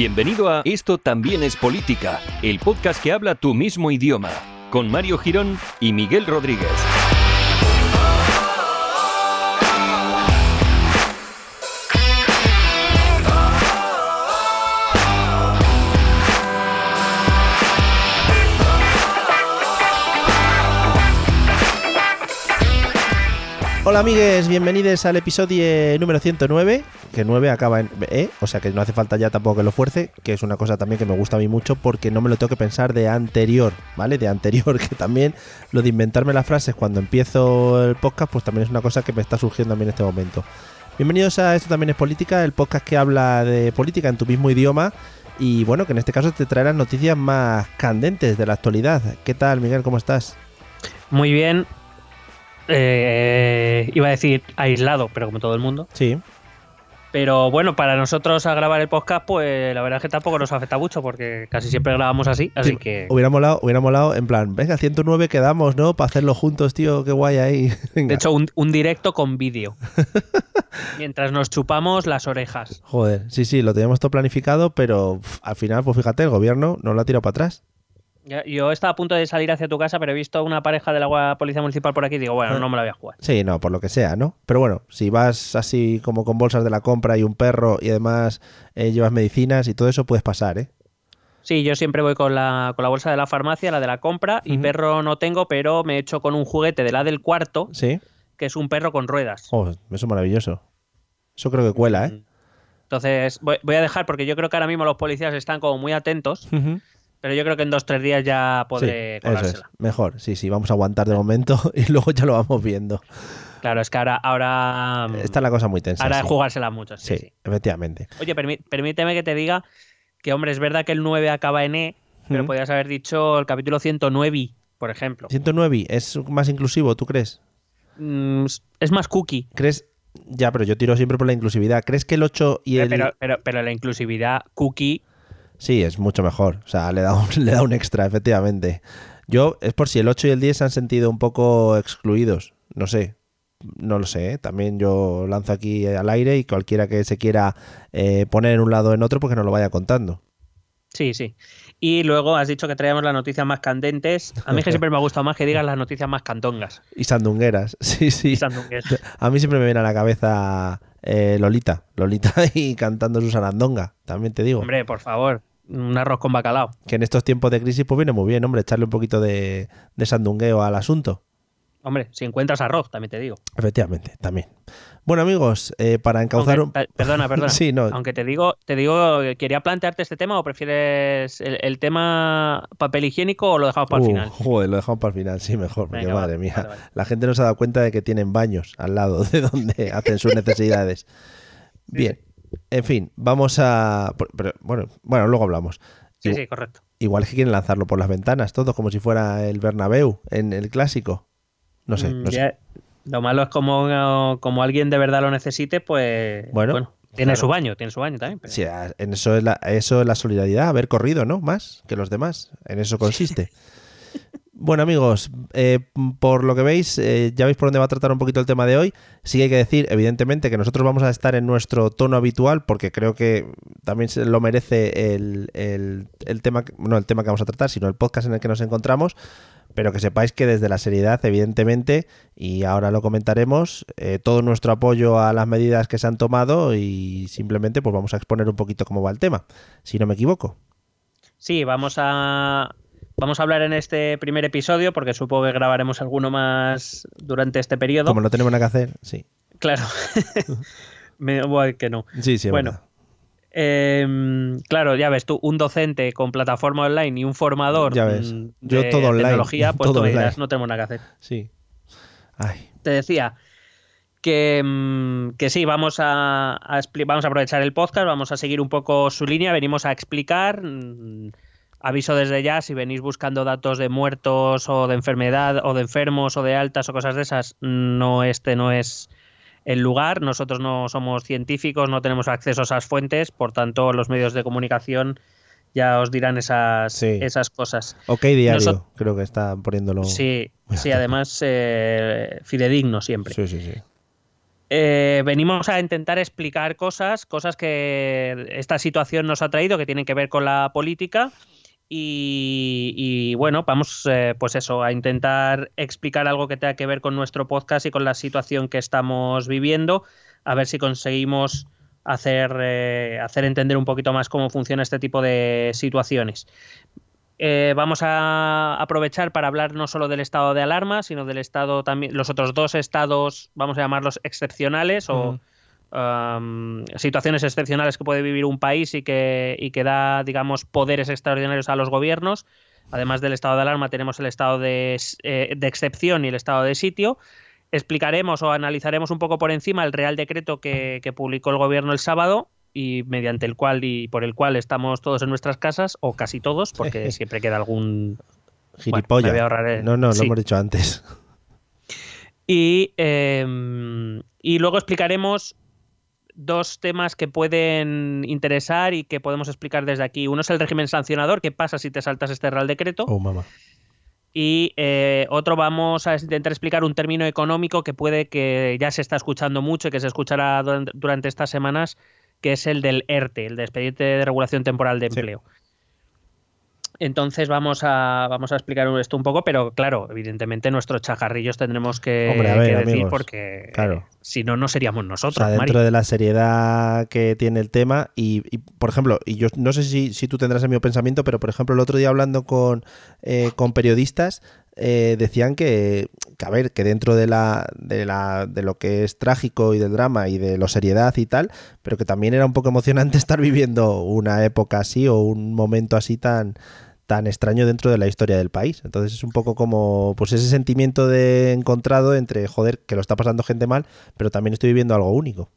Bienvenido a Esto también es política, el podcast que habla tu mismo idioma, con Mario Girón y Miguel Rodríguez. Hola amigues, bienvenidos al episodio número 109, que 9 acaba en E, o sea que no hace falta ya tampoco que lo fuerce, que es una cosa también que me gusta a mí mucho porque no me lo tengo que pensar de anterior, ¿vale? De anterior, que también lo de inventarme las frases cuando empiezo el podcast, pues también es una cosa que me está surgiendo a mí en este momento. Bienvenidos a Esto también es política, el podcast que habla de política en tu mismo idioma y bueno, que en este caso te trae noticias más candentes de la actualidad. ¿Qué tal, Miguel? ¿Cómo estás? Muy bien, eh, iba a decir aislado, pero como todo el mundo. Sí. Pero bueno, para nosotros a grabar el podcast, pues la verdad es que tampoco nos afecta mucho porque casi siempre grabamos así, así Sí, que... Hubiera molado, hubiera molado en plan, venga, 109 quedamos, ¿no? Para hacerlo juntos, tío, qué guay ahí. Venga. De hecho, un, un directo con vídeo. Mientras nos chupamos las orejas. Joder, sí, sí, lo teníamos todo planificado, pero al final, pues fíjate, el gobierno nos lo ha tirado para atrás. Yo estaba a punto de salir hacia tu casa, pero he visto a una pareja de la Policía Municipal por aquí y digo, bueno, no me la voy a jugar. Sí, no, por lo que sea, ¿no? Pero bueno, si vas así como con bolsas de la compra y un perro y además eh, llevas medicinas y todo eso, puedes pasar, ¿eh? Sí, yo siempre voy con la, con la bolsa de la farmacia, la de la compra, y perro no tengo, pero me he hecho con un juguete de la del cuarto, Sí. que es un perro con ruedas. Oh, eso es maravilloso. Eso creo que cuela, ¿eh? Entonces, voy, voy a dejar porque yo creo que ahora mismo los policías están como muy atentos. Pero yo creo que en dos tres días ya podré sí, eso es. colársela. Mejor, sí, sí, vamos a aguantar de momento y luego ya lo vamos viendo. Claro, es que ahora, ahora, mm, Está la cosa muy tensa. ahora sí. es jugársela mucho. Sí, Sí, sí. efectivamente. Oye, permí- permíteme que te diga que, hombre, es verdad que el 9 acaba en E, pero Ujú. podrías haber dicho el capítulo 109, por ejemplo. 109 es más inclusivo, ¿tú crees? Mm, es más cookie. ¿Crees? Ya, pero yo tiro siempre por la inclusividad. ¿Crees que el 8 y el... Pero, pero, pero la inclusividad cookie Sí, es mucho mejor. O sea, le da un, le da un extra, efectivamente. Yo, es por si el 8 y el 10 se han sentido un poco excluidos. No sé. No lo sé. ¿eh? También yo lanzo aquí al aire y cualquiera que se quiera eh, poner en un lado o en otro, pues que nos lo vaya contando. Sí, sí. Y luego has dicho que traíamos las noticias más candentes. A mí es que siempre me ha gustado más que digas las noticias más cantongas. Y sandungueras. Sí, sí. Y sandungues. A mí siempre me viene a la cabeza eh, Lolita. Lolita y cantando su sarandonga. También te digo. Hombre, por favor, un arroz con bacalao. Que en estos tiempos de crisis, pues viene muy bien, hombre, echarle un poquito de, de sandungueo al asunto. Hombre, si encuentras arroz, también te digo. Efectivamente, también. Bueno, amigos, eh, para encauzar Aunque- un. pe- Perdona, perdona. Sí, no. Aunque te digo, te digo, ¿quería plantearte este tema o prefieres el, el tema papel higiénico o lo dejamos para el Uh, final? Joder, lo dejamos para el final, sí, mejor, porque Venga, madre mía. vale, vale. La gente no se ha dado cuenta de que tienen baños al lado de donde hacen sus necesidades. Bien, en fin, vamos a. pero, bueno, bueno, luego hablamos. Sí, sí, correcto. Igual que quieren lanzarlo por las ventanas, todo como si fuera el Bernabéu en el clásico. No sé, Mm, sé. Lo malo es como, como alguien de verdad lo necesite, pues Bueno, bueno, tiene claro. su baño, tiene su baño también. pero- Sí, en eso es, la, eso es la solidaridad, haber corrido, ¿no? Más que los demás. En eso consiste. Bueno, amigos, eh, por lo que veis, eh, ya veis por dónde va a tratar un poquito el tema de hoy. Sí hay que decir, evidentemente, que nosotros vamos a estar en nuestro tono habitual, porque creo que también lo merece el, el- el tema, que- no el tema que vamos a tratar, sino el podcast en el que nos encontramos. Pero que sepáis que desde la seriedad, evidentemente, y ahora lo comentaremos, eh, todo nuestro apoyo a las medidas que se han tomado y simplemente pues vamos a exponer un poquito cómo va el tema, si no me equivoco. Sí, vamos a vamos a hablar en este primer episodio porque supongo que grabaremos alguno más durante este periodo. Como no tenemos nada que hacer, sí. Claro. Me, bueno, que no. Sí, sí, Bueno. Eh, claro, ya ves tú, un docente con plataforma online y un formador Ya ves. mm, Yo de todo online, tecnología, pues todo tú dirás, no tenemos nada que hacer. Sí. Ay, Te decía que, mm, que sí, vamos a, vamos a aprovechar el podcast, vamos a seguir un poco su línea, venimos a explicar. Aviso desde ya, si venís buscando datos de muertos o de enfermedad o de enfermos o de altas o cosas de esas, no este no es el lugar. Nosotros no somos científicos, no tenemos acceso a esas fuentes, por tanto los medios de comunicación ya os dirán esas, esas cosas. Ok, diario, creo que está poniéndolo. Sí, sí además eh, fidedigno siempre. Sí, sí, sí. Eh, venimos a intentar explicar cosas, cosas que esta situación nos ha traído, que tienen que ver con la política y, bueno, vamos eh, pues eso, a intentar explicar algo que tenga que ver con nuestro podcast y con la situación que estamos viviendo, a ver si conseguimos hacer, eh, hacer entender un poquito más cómo funciona este tipo de situaciones. Eh, vamos a aprovechar para hablar no solo del estado de alarma, sino del estado también, los otros dos estados, vamos a llamarlos excepcionales o situaciones excepcionales que puede vivir un país y que, y que da, digamos, poderes extraordinarios a los gobiernos. Además del estado de alarma, tenemos el estado de, eh, excepción y el estado de sitio. Explicaremos o analizaremos un poco por encima el Real Decreto que, publicó el gobierno el sábado y mediante el cual y por el cual estamos todos en nuestras casas, o casi todos, porque siempre queda algún gilipollas. No, no, lo hemos dicho antes. Y, em, y luego explicaremos dos temas que pueden interesar y que podemos explicar desde aquí. Uno es el régimen sancionador, qué pasa si te saltas este Real Decreto. Oh, mamá. Y eh, otro vamos a intentar explicar un término económico que puede que ya se está escuchando mucho y que se escuchará durante estas semanas, que es el del ERTE, el de expediente de regulación temporal de empleo. Entonces vamos a, vamos a explicar esto un poco, pero claro, evidentemente nuestros chajarrillos tendremos que, decir porque si no, no seríamos nosotros. dentro de la seriedad que tiene el tema y, por ejemplo, y yo no sé si, si, tú tendrás el mismo pensamiento, pero por ejemplo el otro día hablando con, eh, con periodistas eh, decían que, que, a ver, que dentro de, la, de, la, de lo que es trágico y del drama y de la seriedad y tal, pero que también era un poco emocionante estar viviendo una época así o un momento así tan tan extraño dentro de la historia del país. Entonces es un poco como pues ese sentimiento de encontrado entre, joder, que lo está pasando gente mal, pero también estoy viviendo algo único.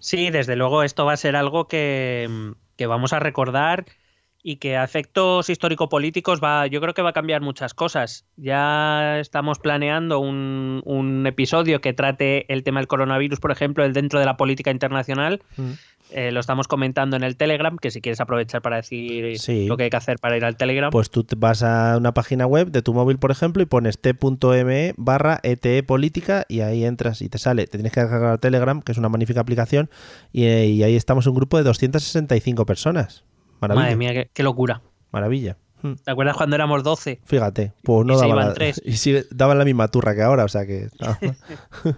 Sí, desde luego esto va a ser algo que, que vamos a recordar y que a efectos histórico-políticos va, yo creo que va a cambiar muchas cosas. Ya estamos planeando un, un, episodio que trate el tema del coronavirus, por ejemplo, el dentro de la política internacional. Mm. Eh, lo estamos comentando en el Telegram, que si quieres aprovechar para decir lo que hay que hacer para ir al Telegram. Pues tú vas a una página web de tu móvil, por ejemplo, y pones t.me barra ete política y ahí entras y te sale. Te tienes que descargar Telegram, que es una magnífica aplicación, y, y ahí estamos un grupo de 265 personas. Maravilla. Madre mía, qué, locura. Maravilla. Hmm. ¿Te acuerdas cuando éramos 12? Fíjate, pues no daban, la, y daban la misma turra que ahora, o sea que...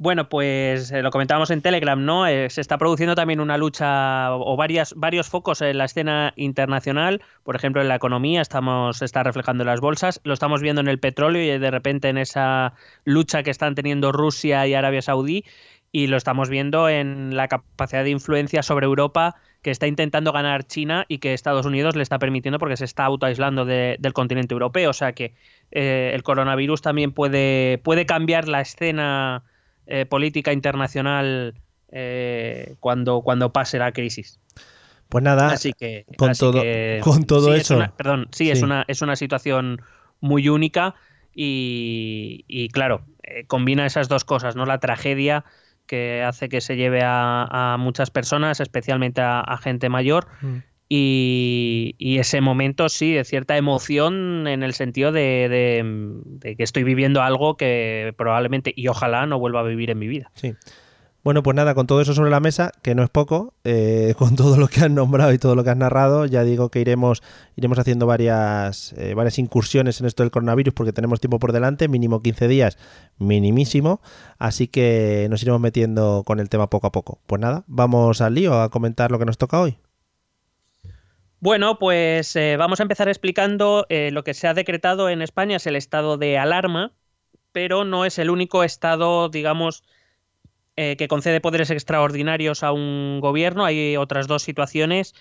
Bueno, pues eh, lo comentábamos en Telegram, ¿no? Eh, se está produciendo también una lucha o varias, varios focos en la escena internacional. Por ejemplo, en la economía estamos, se está reflejando en las bolsas. Lo estamos viendo en el petróleo y de repente en esa lucha que están teniendo Rusia y Arabia Saudí. Y lo estamos viendo en la capacidad de influencia sobre Europa que está intentando ganar China y que Estados Unidos le está permitiendo porque se está autoaislando del continente europeo. O sea que eh, el coronavirus también puede, puede cambiar la escena eh, política internacional eh, cuando, cuando pase la crisis. Pues nada, así que, con, todo, con todo eso. perdón, sí, Es, una, es una situación muy única y, claro, eh, combina esas dos cosas, ¿no? La tragedia que hace que se lleve a, muchas personas, especialmente a, gente mayor, mm. Y, ese momento, sí, de cierta emoción en el sentido de, que estoy viviendo algo que probablemente y ojalá no vuelva a vivir en mi vida. Sí. Bueno, pues nada, con todo eso sobre la mesa, que no es poco, eh, con todo lo que has nombrado y todo lo que has narrado, ya digo que iremos, iremos haciendo varias, eh, varias incursiones en esto del coronavirus porque tenemos tiempo por delante, mínimo 15 días, minimísimo, así que nos iremos metiendo con el tema poco a poco. Pues nada, vamos al lío a comentar lo que nos toca hoy. Bueno, pues eh, vamos a empezar explicando eh, lo que se ha decretado en España es el estado de alarma, pero no es el único estado, digamos, eh, que concede poderes extraordinarios a un gobierno. Hay otras dos situaciones,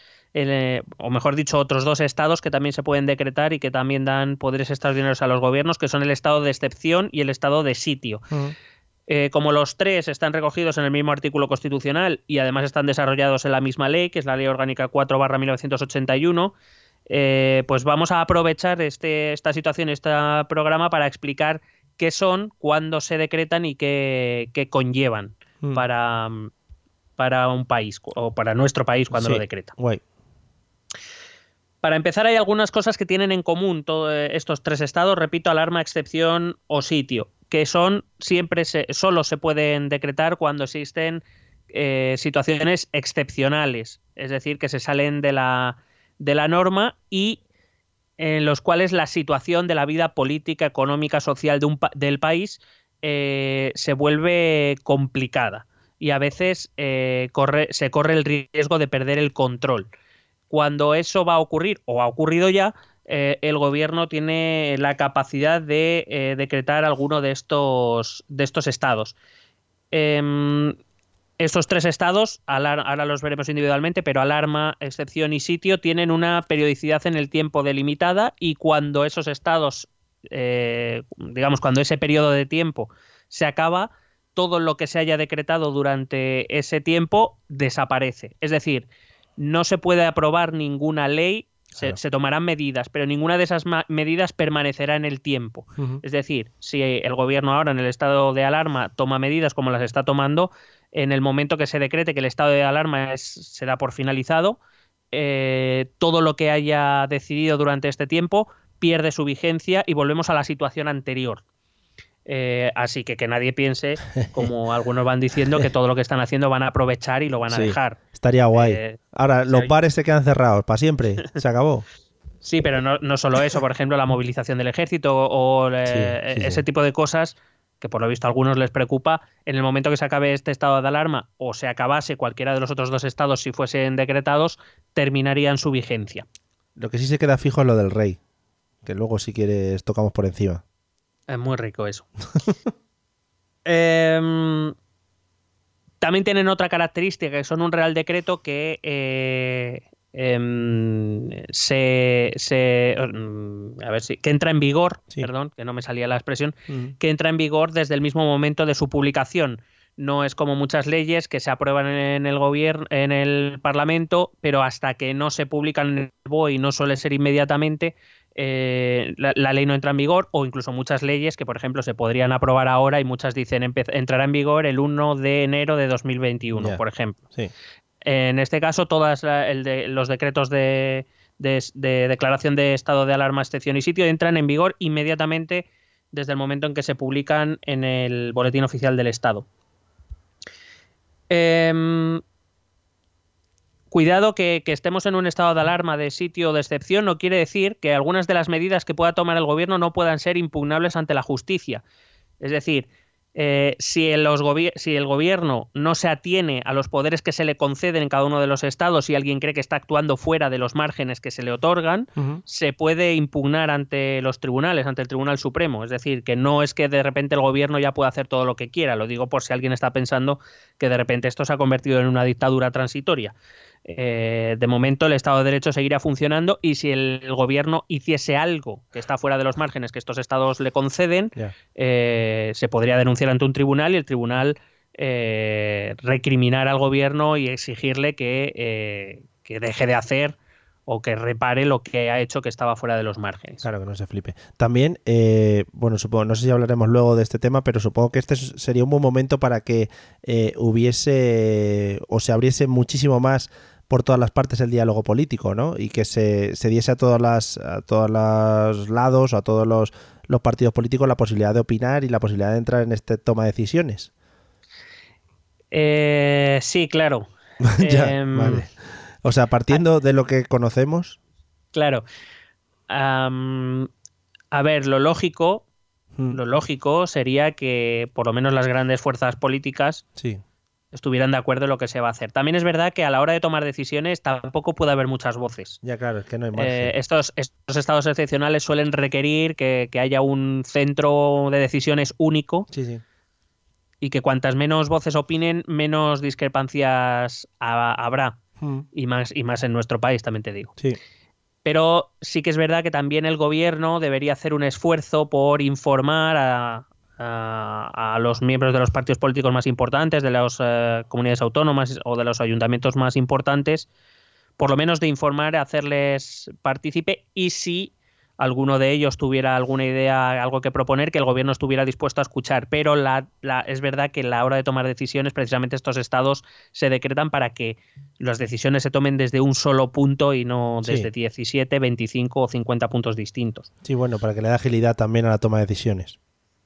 o mejor dicho, otros dos estados que también se pueden decretar y que también dan poderes extraordinarios a los gobiernos, que son el estado de excepción y el estado de sitio. Eh, como los tres están recogidos en el mismo artículo constitucional y además están desarrollados en la misma ley, que es la Ley Orgánica 4 1981, eh, pues vamos a aprovechar este, esta situación, este programa, para explicar qué son, cuándo se decretan y qué, conllevan mm. para, para un país o para nuestro país cuando lo decreta. Para empezar, hay algunas cosas que tienen en común todos estos tres estados, repito, alarma, excepción o sitio que son siempre se, solo se pueden decretar cuando existen eh, situaciones excepcionales, es decir, que se salen de la, de la norma y en los cuales la situación de la vida política, económica, social de un, del país eh, se vuelve complicada y a veces eh, se corre el riesgo de perder el control. Cuando eso va a ocurrir o ha ocurrido ya, eh, el gobierno tiene la capacidad de eh, decretar alguno de estos, de estos estados. Em, estos tres estados, ahora los veremos individualmente, pero alarma, excepción y sitio tienen una periodicidad en el tiempo delimitada y cuando esos estados, eh, digamos, cuando ese periodo de tiempo se acaba, todo lo que se haya decretado durante ese tiempo desaparece. Es decir, no se puede aprobar ninguna ley se, tomarán medidas, pero ninguna de esas medidas permanecerá en el tiempo. Es decir, si el gobierno ahora en el estado de alarma toma medidas como las está tomando, en el momento que se decrete que el estado de alarma es, se da por finalizado, eh, todo lo que haya decidido durante este tiempo pierde su vigencia y volvemos a la situación anterior. Eh, así que que nadie piense, como algunos van diciendo, que todo lo que están haciendo van a aprovechar y lo van a dejar. Estaría guay. Eh, Ahora, los bares se quedan cerrados para siempre. Se acabó. Sí, pero no, no, solo eso, por ejemplo, la movilización del ejército o eh, ese tipo de cosas que por lo visto a algunos les preocupa, en el momento que se acabe este estado de alarma o se acabase cualquiera de los otros dos estados si fuesen decretados, terminarían su vigencia. Lo que sí se queda fijo es lo del rey, que luego si quieres tocamos por encima. Es muy rico eso. Em, también tienen otra característica, que son un real decreto que eh, em, se, mm, a ver si que entra en vigor, perdón, que no me salía la expresión, que entra en vigor desde el mismo momento de su publicación. No es como muchas leyes que se aprueban en el gobierno, en el Parlamento, pero hasta que no se publican en el BOE y no suele ser inmediatamente, eh, la, ley no entra en vigor o incluso muchas leyes que, por ejemplo, se podrían aprobar ahora y muchas dicen entrará en vigor el 1 de enero de 2021, por ejemplo. En este caso, todos los decretos de, declaración de estado de alarma, excepción y sitio entran en vigor inmediatamente desde el momento en que se publican en el Boletín Oficial del Estado. Em, Cuidado que, estemos en un estado de alarma, de sitio o de excepción, no quiere decir que algunas de las medidas que pueda tomar el gobierno no puedan ser impugnables ante la justicia. Es decir, eh, si, el, si, el gobierno no se atiene a los poderes que se le conceden en cada uno de los estados y alguien cree que está actuando fuera de los márgenes que se le otorgan, se puede impugnar ante los tribunales, ante el Tribunal Supremo. Es decir, que no es que de repente el gobierno ya pueda hacer todo lo que quiera. Lo digo por si alguien está pensando que de repente esto se ha convertido en una dictadura transitoria. Eh, de momento el Estado de Derecho seguirá funcionando y si el, gobierno hiciese algo que está fuera de los márgenes que estos estados le conceden, eh, se podría denunciar ante un tribunal y el tribunal eh, recriminar al gobierno y exigirle que, que deje de hacer o que repare lo que ha hecho que estaba fuera de los márgenes. Claro, que no se flipe. También, eh, bueno, supongo, no sé si hablaremos luego de este tema, pero supongo que este sería un buen momento para que eh, hubiese o se abriese muchísimo más por todas las partes el diálogo político, ¿no? Y que se, diese a todas las a todos los lados, a todos los, partidos políticos la posibilidad de opinar y la posibilidad de entrar en este toma de decisiones. Eh, sí, claro. ya, em, vale. O sea, partiendo de lo que conocemos. Claro. a ver, lo lógico, hmm. lo lógico sería que por lo menos las grandes fuerzas políticas sí. Estuvieran de acuerdo en lo que se va a hacer. También es verdad que a la hora de tomar decisiones tampoco puede haber muchas voces. Ya, claro, es que no hay más. Eh, estos, estos, estados excepcionales suelen requerir que, haya un centro de decisiones único. Sí, sí. Y que cuantas menos voces opinen, menos discrepancias habrá. Hmm. y, más, y más en nuestro país, también te digo. Sí. Pero sí que es verdad que también el gobierno debería hacer un esfuerzo por informar a, a, los miembros de los partidos políticos más importantes, de las eh, comunidades autónomas o de los ayuntamientos más importantes, por lo menos de informar, hacerles partícipe y si alguno de ellos tuviera alguna idea, algo que proponer, que el gobierno estuviera dispuesto a escuchar. Pero la, es verdad que a la hora de tomar decisiones, precisamente estos estados se decretan para que las decisiones se tomen desde un solo punto y no desde 17, 25 o 50 puntos distintos. Sí, bueno, para que le dé agilidad también a la toma de decisiones.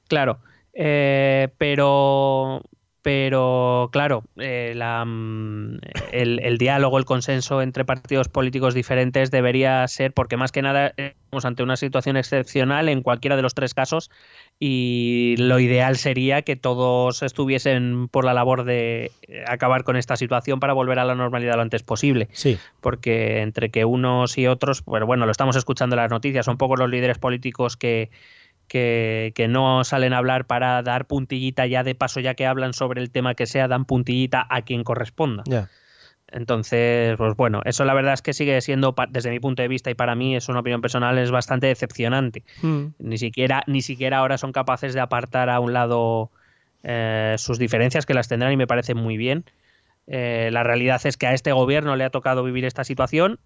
Claro, eh, pero, pero claro, eh, mm, el, diálogo, el consenso entre partidos políticos diferentes debería ser, porque más que nada estamos ante una situación excepcional en cualquiera de los tres casos y lo ideal sería que todos estuviesen por la labor de acabar con esta situación para volver a la normalidad lo antes posible. Sí. Porque entre que unos y otros, pues bueno, lo estamos escuchando en las noticias, son pocos los líderes políticos que que, no salen a hablar para dar puntillita ya de paso, ya que hablan sobre el tema que sea, dan puntillita a quien corresponda. Entonces, pues bueno, eso la verdad es que sigue siendo, desde mi punto de vista y para mí es una opinión personal, es bastante decepcionante. Hmm. Ni, siquiera, ni siquiera ahora son capaces de apartar a un lado eh, sus diferencias, que las tendrán y me parece muy bien. Eh, la realidad es que a este gobierno le ha tocado vivir esta situación,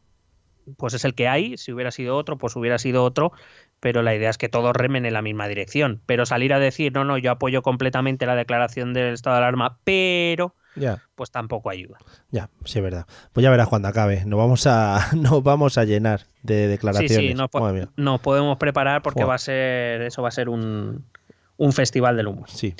pues es el que hay, si hubiera sido otro, pues hubiera sido otro, pero la idea es que todos remen en la misma dirección. Pero salir a decir, no, no, yo apoyo completamente la declaración del estado de alarma, pero ya. pues tampoco ayuda. Ya, sí, es verdad. Pues ya verás cuando acabe. Nos vamos a, nos vamos a llenar de declaraciones. Sí, sí, nos, podemos preparar porque va a ser, eso va a ser un, un festival del humo. Sí.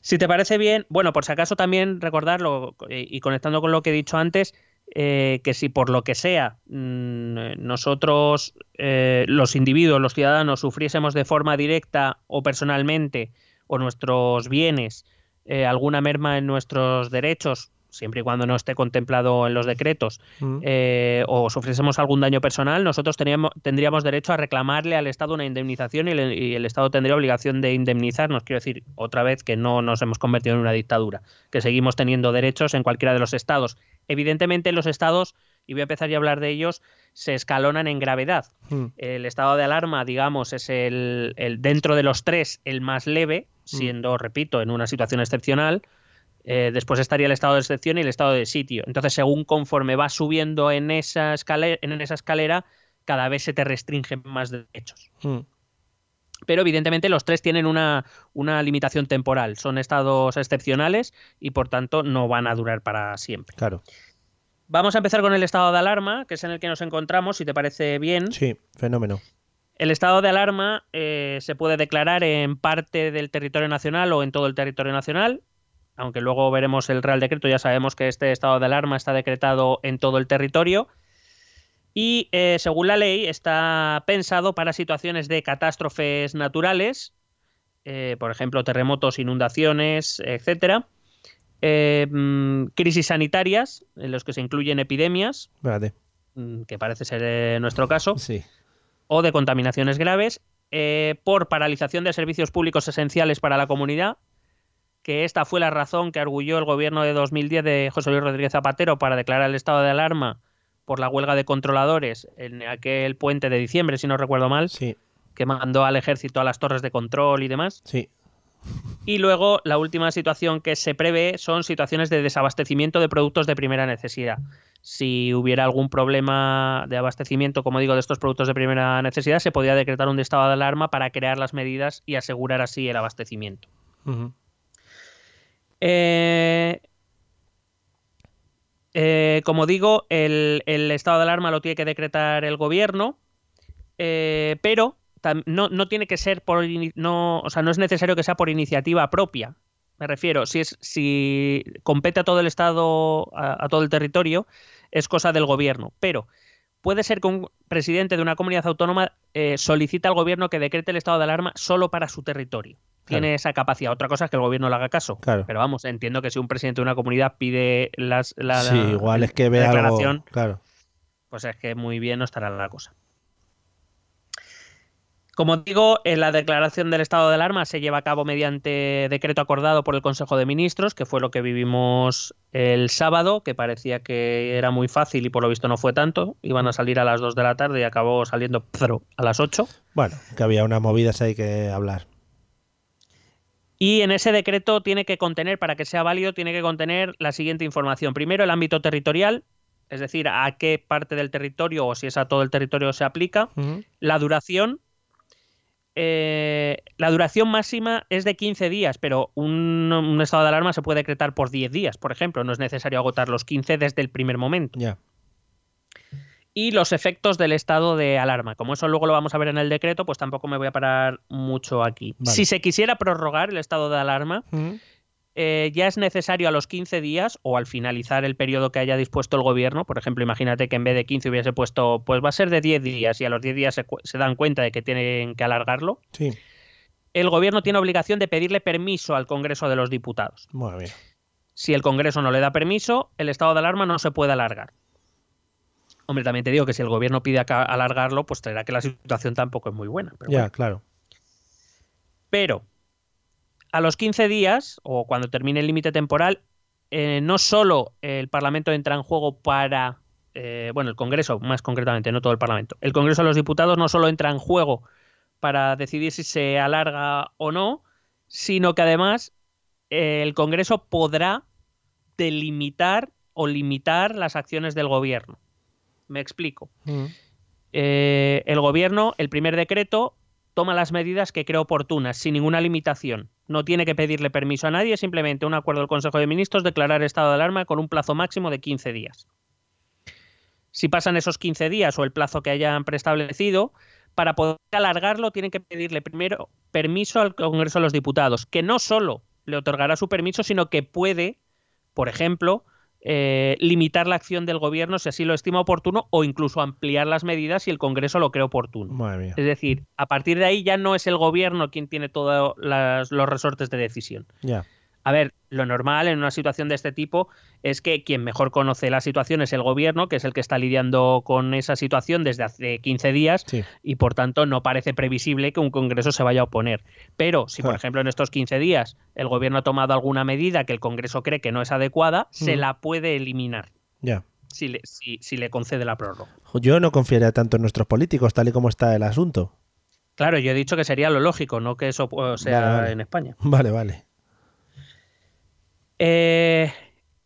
Si te parece bien, bueno, por si acaso también recordarlo y conectando con lo que he dicho antes, eh, que si por lo que sea mm, nosotros, eh, los individuos, los ciudadanos, sufriésemos de forma directa o personalmente o nuestros bienes eh, alguna merma en nuestros derechos, siempre y cuando no esté contemplado en los decretos, mm. o sufriésemos algún daño personal, nosotros tendríamos derecho a reclamarle al Estado una indemnización y, y, el Estado tendría obligación de indemnizarnos. Quiero decir, otra vez que no nos hemos convertido en una dictadura, que seguimos teniendo derechos en cualquiera de los estados Evidentemente los estados, y voy a empezar ya a hablar de ellos, se escalonan en gravedad. Hmm. El estado de alarma, digamos, es el, dentro de los tres el más leve, hmm. siendo, repito, en una situación excepcional. Eh, después estaría el estado de excepción y el estado de sitio. Entonces, según conforme va subiendo en esa escalera, en esa escalera cada vez se te restringen más derechos. Hmm. Pero evidentemente los tres tienen una, una, limitación temporal. Son estados excepcionales y por tanto no van a durar para siempre. Claro. Vamos a empezar con el estado de alarma, que es en el que nos encontramos, si te parece bien. Sí, fenómeno. El estado de alarma eh, se puede declarar en parte del territorio nacional o en todo el territorio nacional, aunque luego veremos el Real Decreto, ya sabemos que este estado de alarma está decretado en todo el territorio. Y eh, según la ley está pensado para situaciones de catástrofes naturales, eh, por ejemplo terremotos, inundaciones, etcétera, eh, mm, crisis sanitarias, en los que se incluyen epidemias, mm, que parece ser nuestro caso, o de contaminaciones graves, por paralización de servicios públicos esenciales para la comunidad, que esta fue la razón que arguyó el gobierno de 2010 de José Luis Rodríguez Zapatero para declarar el estado de alarma por la huelga de controladores en aquel puente de diciembre, si no recuerdo mal, que mandó al ejército a las torres de control y demás. Sí. Y luego la última situación que se prevé son situaciones de desabastecimiento de productos de primera necesidad. Si hubiera algún problema de abastecimiento, como digo, de estos productos de primera necesidad, se podría decretar un estado de alarma para crear las medidas y asegurar así el abastecimiento. Eh, eh, como digo, el, estado de alarma lo tiene que decretar el gobierno, eh, pero no, no tiene que ser por no, o sea, no es necesario que sea por iniciativa propia. Me refiero, si es si compete a todo el estado, a, todo el territorio, es cosa del gobierno. Pero puede ser que un presidente de una comunidad autónoma eh, solicite al gobierno que decrete el estado de alarma solo para su territorio. Tiene esa capacidad. Otra cosa es que el gobierno le haga caso. Pero vamos, entiendo que si un presidente de una comunidad pide las, la, sí, igual es que declaración, claro. pues es que muy bien no estará la cosa. Como digo, en la declaración del estado de alarma se lleva a cabo mediante decreto acordado por el Consejo de Ministros, que fue lo que vivimos el sábado, que parecía que era muy fácil y por lo visto no fue tanto. Iban a salir a las 2 de la tarde y acabó saliendo a las 8. Bueno, que había unas movidas ahí que hablar. Y en ese decreto tiene que contener, para que sea válido, tiene que contener la siguiente información. Primero, el ámbito territorial, es decir, a qué parte del territorio o si es a todo el territorio se aplica. La duración. Eh, la duración máxima es de 15 días, pero un, estado de alarma se puede decretar por 10 días, por ejemplo. No es necesario agotar los 15 desde el primer momento. Ya y los efectos del estado de alarma. Como eso luego lo vamos a ver en el decreto, pues tampoco me voy a parar mucho aquí. Si se quisiera prorrogar el estado de alarma, eh, ya es necesario a los 15 días o al finalizar el periodo que haya dispuesto el gobierno, por ejemplo, imagínate que en vez de 15 hubiese puesto, pues va a ser de 10 días y a los 10 días se, dan cuenta de que tienen que alargarlo. Sí. El gobierno tiene obligación de pedirle permiso al Congreso de los Diputados. Muy bien. Si el Congreso no le da permiso, el estado de alarma no se puede alargar. Hombre, también te digo que si el gobierno pide alargarlo, pues traerá que la situación tampoco es muy buena. ya, claro. Pero a los 15 días, o cuando termine el límite temporal, eh, no solo el Parlamento entra en juego para. Eh, bueno, el Congreso, más concretamente, no todo el Parlamento. El Congreso de los Diputados no solo entra en juego para decidir si se alarga o no, sino que además eh, el Congreso podrá delimitar o limitar las acciones del gobierno. Me explico. Mm. Eh, el gobierno, el primer decreto, toma las medidas que cree oportunas, sin ninguna limitación. No tiene que pedirle permiso a nadie, simplemente un acuerdo del Consejo de Ministros declarar estado de alarma con un plazo máximo de 15 días. Si pasan esos 15 días o el plazo que hayan preestablecido, para poder alargarlo tienen que pedirle primero permiso al Congreso de los Diputados, que no solo le otorgará su permiso, sino que puede, por ejemplo, eh, limitar la acción del gobierno si así lo estima oportuno o incluso ampliar las medidas si el Congreso lo cree oportuno. Es decir, a partir de ahí ya no es el gobierno quien tiene todos los resortes de decisión. Ya. A ver, lo normal en una situación de este tipo es que quien mejor conoce la situación es el gobierno, que es el que está lidiando con esa situación desde hace 15 días y por tanto no parece previsible que un Congreso se vaya a oponer. Pero si, por ejemplo, en estos 15 días el gobierno ha tomado alguna medida que el Congreso cree que no es adecuada, se la puede eliminar. Ya. Si le, si, le concede la prórroga. Yo no confiaría tanto en nuestros políticos, tal y como está el asunto. Claro, yo he dicho que sería lo lógico, no que eso sea en España. Vale, vale. Eh,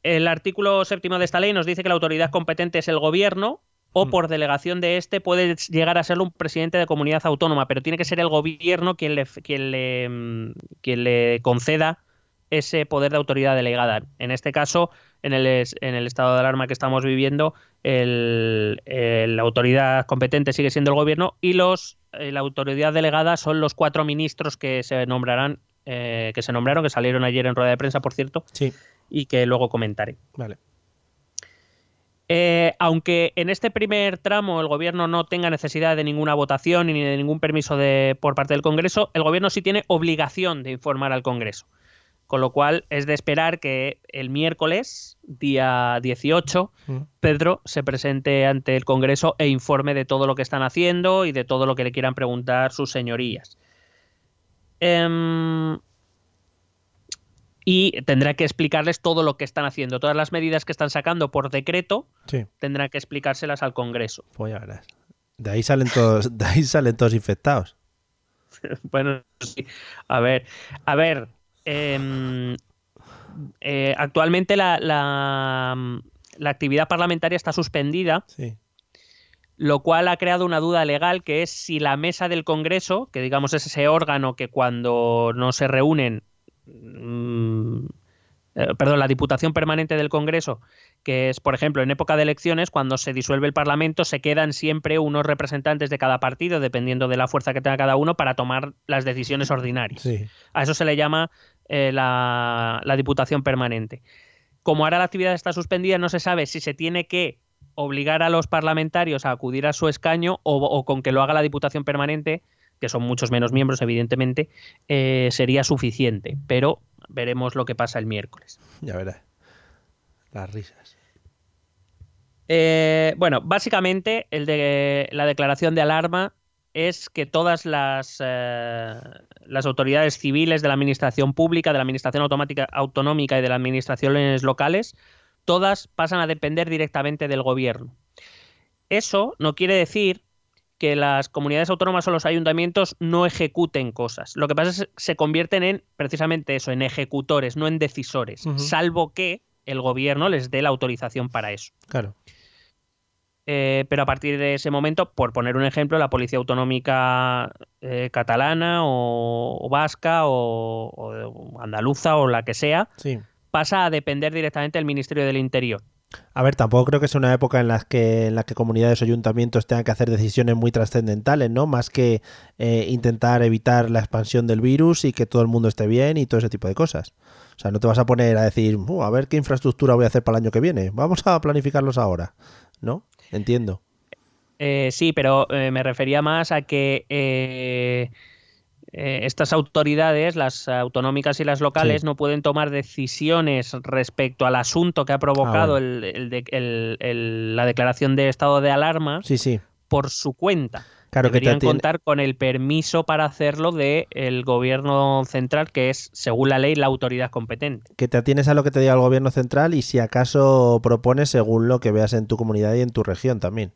el artículo séptimo de esta ley nos dice que la autoridad competente es el gobierno o mm. por delegación de este puede llegar a ser un presidente de comunidad autónoma, pero tiene que ser el gobierno quien le, quien le, mm, quien le conceda ese poder de autoridad delegada. En este caso, en el, en el estado de alarma que estamos viviendo, la autoridad competente sigue siendo el gobierno y los, eh, la autoridad delegada son los cuatro ministros que se nombrarán eh, que se nombraron, que salieron ayer en rueda de prensa, por cierto, sí. y que luego comentaré. Vale. Eh, aunque en este primer tramo el gobierno no tenga necesidad de ninguna votación ni de ningún permiso de, por parte del Congreso, el gobierno sí tiene obligación de informar al Congreso. Con lo cual es de esperar que el miércoles, día 18, mm. Pedro se presente ante el Congreso e informe de todo lo que están haciendo y de todo lo que le quieran preguntar sus señorías. Em, y tendrá que explicarles todo lo que están haciendo. Todas las medidas que están sacando por decreto tendrá que explicárselas al Congreso. Pues ya verás. De ahí salen todos, de ahí salen todos infectados. bueno, sí. A ver, a ver. Em, eh, actualmente la, la, la, actividad parlamentaria está suspendida. Sí lo cual ha creado una duda legal que es si la mesa del Congreso, que digamos es ese órgano que cuando no se reúnen, mm, eh, perdón, la Diputación Permanente del Congreso, que es, por ejemplo, en época de elecciones, cuando se disuelve el Parlamento, se quedan siempre unos representantes de cada partido, dependiendo de la fuerza que tenga cada uno, para tomar las decisiones ordinarias. A eso se le llama eh, la Diputación Permanente. Como ahora la actividad está suspendida, no se sabe si se tiene que obligar a los parlamentarios a acudir a su escaño o, con que lo haga la Diputación Permanente, que son muchos menos miembros, evidentemente, eh, sería suficiente. Pero veremos lo que pasa el miércoles. Ya verás. Las risas. Eh, bueno, básicamente el de la declaración de alarma es que todas las, eh, las autoridades civiles de la administración pública, de la administración automática, autonómica y de las administraciones locales todas pasan a depender directamente del gobierno. Eso no quiere decir que las comunidades autónomas o los ayuntamientos no ejecuten cosas. Lo que pasa es que se convierten en precisamente eso, en ejecutores, no en decisores, salvo que el gobierno les dé la autorización para eso. Claro. Eh, pero a partir de ese momento, por poner un ejemplo, la policía autonómica eh, catalana o, vasca o, andaluza o la que sea pasa a depender directamente del Ministerio del Interior. A ver, tampoco creo que sea una época en la que, en la que comunidades o ayuntamientos tengan que hacer decisiones muy trascendentales, ¿no? Más que eh, intentar evitar la expansión del virus y que todo el mundo esté bien y todo ese tipo de cosas. O sea, no te vas a poner a decir, uh, a ver qué infraestructura voy a hacer para el año que viene. Vamos a planificarlos ahora, ¿no? Entiendo. Eh, sí, pero eh, me refería más a que eh, estas autoridades, las autonómicas y las locales, no pueden tomar decisiones respecto al asunto que ha provocado ah, la declaración de estado de alarma por su cuenta. Claro Deberían contar con el permiso para hacerlo del el gobierno central, que es, según la ley, la autoridad competente. Que te atienes a lo que te diga el gobierno central y si acaso propones según lo que veas en tu comunidad y en tu región también.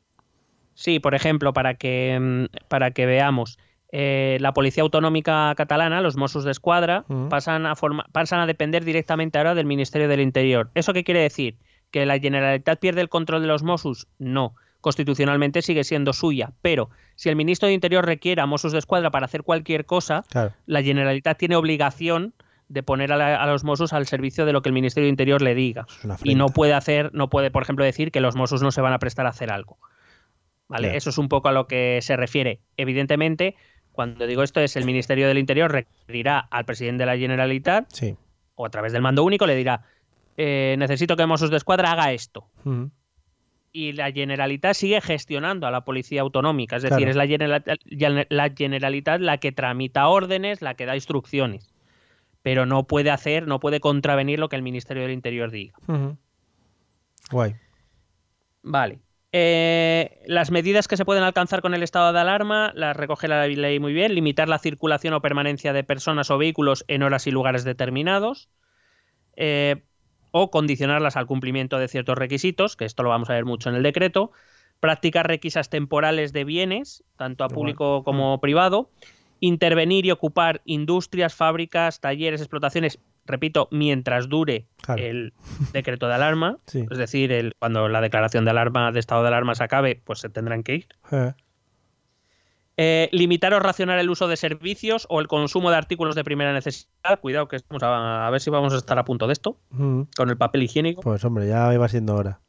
Sí, por ejemplo, para que, mm, para que veamos, eh, la Policía Autonómica Catalana, los Mossos de Escuadra, pasan, a pasan a depender directamente ahora del Ministerio del Interior. ¿Eso qué quiere decir? ¿Que la Generalitat pierde el control de los Mossos? No constitucionalmente sigue siendo suya. Pero si el ministro de Interior requiere a Mossos de Escuadra para hacer cualquier cosa, la Generalitat tiene obligación de poner a, los Mossos al servicio de lo que el Ministerio de Interior le diga. Y no puede hacer, no puede, por ejemplo, decir que los Mossos no se van a prestar a hacer algo. ¿Vale? Eso es un poco a lo que se refiere. Evidentemente, cuando digo esto es el Ministerio del Interior requerirá al presidente de la Generalitat o a través del mando único le dirá eh, necesito que Mossos de Escuadra haga esto y la Generalitat sigue gestionando a la policía autonómica, es decir, es la Generalitat, la Generalitat la que tramita órdenes, la que da instrucciones, pero no puede hacer, no puede contravenir lo que el Ministerio del Interior diga. Guay. Vale. Eh, las medidas que se pueden alcanzar con el estado de alarma las recoge la ley muy bien. Limitar la circulación o permanencia de personas o vehículos en horas y lugares determinados. Eh, o condicionarlas al cumplimiento de ciertos requisitos, que esto lo vamos a ver mucho en el decreto, practicar requisas temporales de bienes, tanto a público como mm. privado, intervenir y ocupar industrias, fábricas, talleres, explotaciones, repito, mientras dure el decreto de alarma, es decir, el, cuando la declaración de alarma, de estado de alarma se acabe, pues se tendrán que ir. Eh. Eh, limitar o racionar el uso de servicios o el consumo de artículos de primera necesidad. Cuidado que estamos a, ver si vamos a estar a punto de esto con el papel higiénico. Pues hombre, ya iba siendo hora.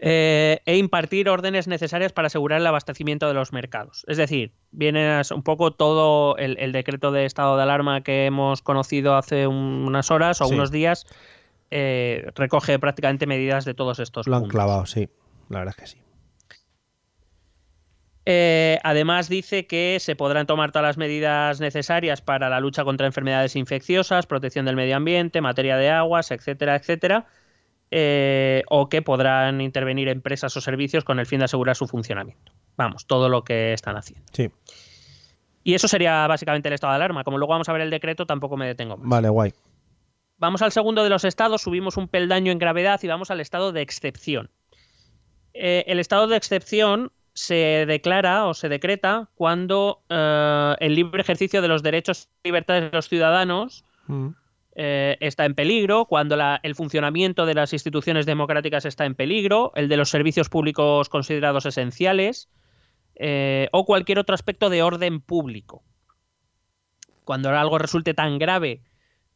Eh, e impartir órdenes necesarias para asegurar el abastecimiento de los mercados. Es decir, viene un poco todo el, decreto de estado de alarma que hemos conocido hace unas horas o unos días, eh, recoge prácticamente medidas de todos estos. Lo han clavado, sí, la verdad es que sí. Eh, además dice que se podrán tomar todas las medidas necesarias para la lucha contra enfermedades infecciosas, protección del medio ambiente, materia de aguas, etcétera, etcétera, eh, o que podrán intervenir empresas o servicios con el fin de asegurar su funcionamiento. Vamos, todo lo que están haciendo. Sí. Y eso sería básicamente el estado de alarma. Como luego vamos a ver el decreto, tampoco me detengo más. Vale, guay. Vamos al segundo de los estados, subimos un peldaño en gravedad y vamos al estado de excepción. Eh, el estado de excepción se declara o se decreta cuando eh, el libre ejercicio de los derechos y libertades de los ciudadanos mm. Eh, está en peligro, cuando el funcionamiento de las instituciones democráticas está en peligro, el de los servicios públicos considerados esenciales eh, o cualquier otro aspecto de orden público. Cuando algo resulte tan grave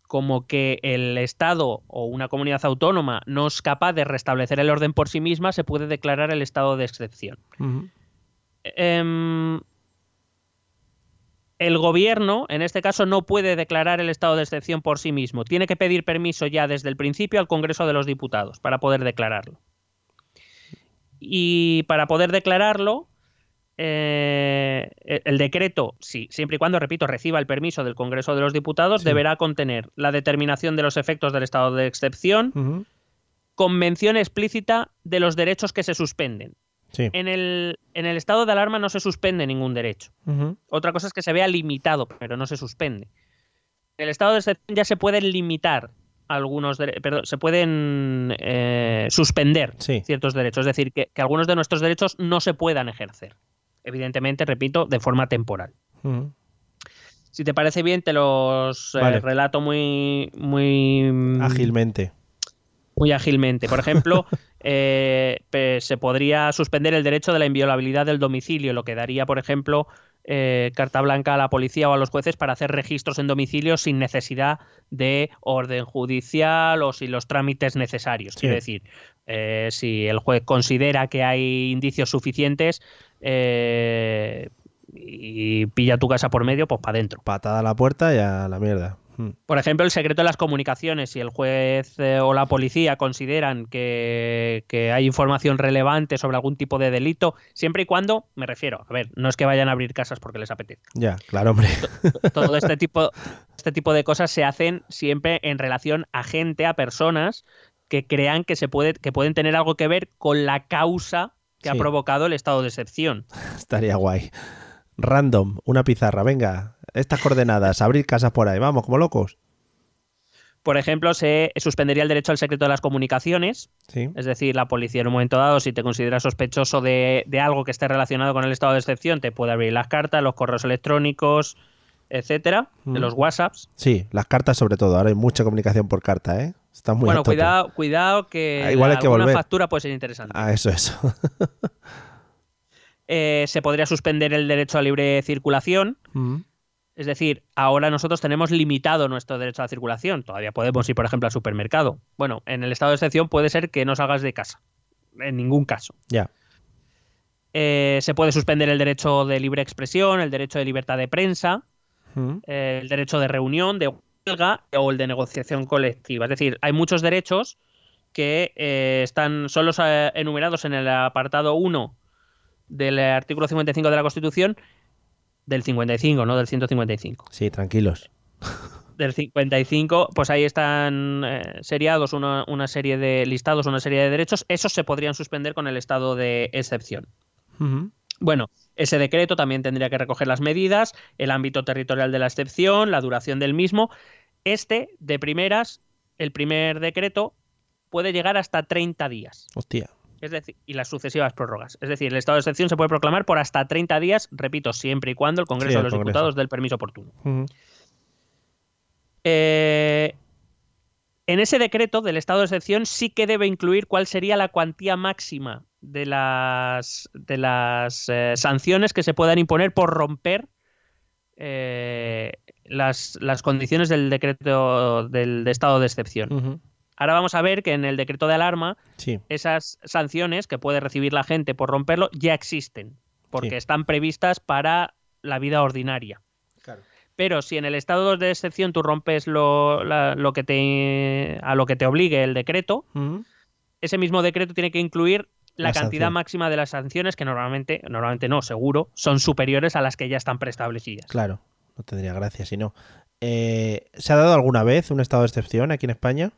como que el Estado o una comunidad autónoma no es capaz de restablecer el orden por sí misma, se puede declarar el estado de excepción. El gobierno, en este caso, no puede declarar el estado de excepción por sí mismo. Tiene que pedir permiso ya desde el principio al Congreso de los Diputados para poder declararlo. Y para poder declararlo, eh, el decreto, sí, siempre y cuando, repito, reciba el permiso del Congreso de los Diputados, deberá contener la determinación de los efectos del estado de excepción, con mención explícita de los derechos que se suspenden. En, el, en, el, estado de alarma no se suspende ningún derecho. Otra cosa es que se vea limitado, pero no se suspende. En el estado de excepción ya se pueden limitar algunos perdón, se pueden eh, suspender ciertos derechos, es decir, que, algunos de nuestros derechos no se puedan ejercer. evidentemente, repito, de forma temporal. Si te parece bien, te los eh, relato muy, muy mm, Ágilmente. Muy ágilmente. Por ejemplo, eh, pe- se podría suspender el derecho de la inviolabilidad del domicilio, lo que daría, por ejemplo, eh, carta blanca a la policía o a los jueces para hacer registros en domicilio sin necesidad de orden judicial o sin los trámites necesarios. Sí. Quiero decir, eh, si el juez considera que hay indicios suficientes eh, y pilla tu casa por medio, pues para adentro. Patada a la puerta y a la mierda. Por ejemplo, el secreto de las comunicaciones. Si el juez eh, o la policía consideran que, que hay información relevante sobre algún tipo de delito, siempre y cuando, me refiero, a ver, no es que vayan a abrir casas porque les apetezca. Ya, claro, hombre. Todo este tipo, este tipo de cosas se hacen siempre en relación a gente, a personas que crean que, se puede, que pueden tener algo que ver con la causa que ha provocado el estado de excepción. Estaría guay. Random, una pizarra, venga. Estas coordenadas, abrir casas por ahí, vamos, como locos. Por ejemplo, se suspendería el derecho al secreto de las comunicaciones, Sí. Es decir, la policía en un momento dado, si te considera sospechoso de, de algo que esté relacionado con el estado de excepción, te puede abrir las cartas, los correos electrónicos, etcétera, de Mm. los WhatsApps. Sí, las cartas sobre todo. Ahora hay mucha comunicación por carta, ¿eh? Está muy bueno, cuidado, cuidado que Ah, igual hay que alguna volver. factura puede ser interesante. Ah, eso, eso. Eh, se podría suspender el derecho a libre circulación. Mm. Es decir, ahora nosotros tenemos limitado nuestro derecho a la circulación. Todavía podemos ir, por ejemplo, al supermercado. Bueno, en el estado de excepción puede ser que no salgas de casa. En ningún caso. ya. Eh, se puede suspender el derecho de libre expresión, el derecho de libertad de prensa, Mm. eh, el derecho de reunión, de huelga o el de negociación colectiva. Es decir, hay muchos derechos que eh, están solo enumerados en el apartado 1 del artículo 55 de la Constitución, del 55, no del 155. Sí, tranquilos. Del 55, pues ahí están eh, seriados una, una serie de listados, una serie de derechos. Esos se podrían suspender con el estado de excepción. Bueno, ese decreto también tendría que recoger las medidas, el ámbito territorial de la excepción, la duración del mismo. Este, de primeras, el primer decreto puede llegar hasta 30 días. Hostia. Es decir, y las sucesivas prórrogas. Es decir, el estado de excepción se puede proclamar por hasta 30 días, repito, siempre y cuando el Congreso Sí, el de los Congreso. Diputados dé el permiso oportuno. Eh, en ese decreto del estado de excepción sí que debe incluir cuál sería la cuantía máxima de las, de las eh, sanciones que se puedan imponer por romper eh, las, las condiciones del decreto del de estado de excepción. Ahora vamos a ver que en el decreto de alarma Sí. esas sanciones que puede recibir la gente por romperlo ya existen, porque Sí. están previstas para la vida ordinaria. Claro. Pero si en el estado de excepción tú rompes lo, la- lo que te, a lo que te obligue el decreto, ese mismo decreto tiene que incluir la, La cantidad sanción. máxima de las sanciones que normalmente, normalmente no, seguro, son superiores a las que ya están preestablecidas. Claro. No tendría gracia si no. Eh, ¿Se ha dado alguna vez un estado de excepción aquí en España?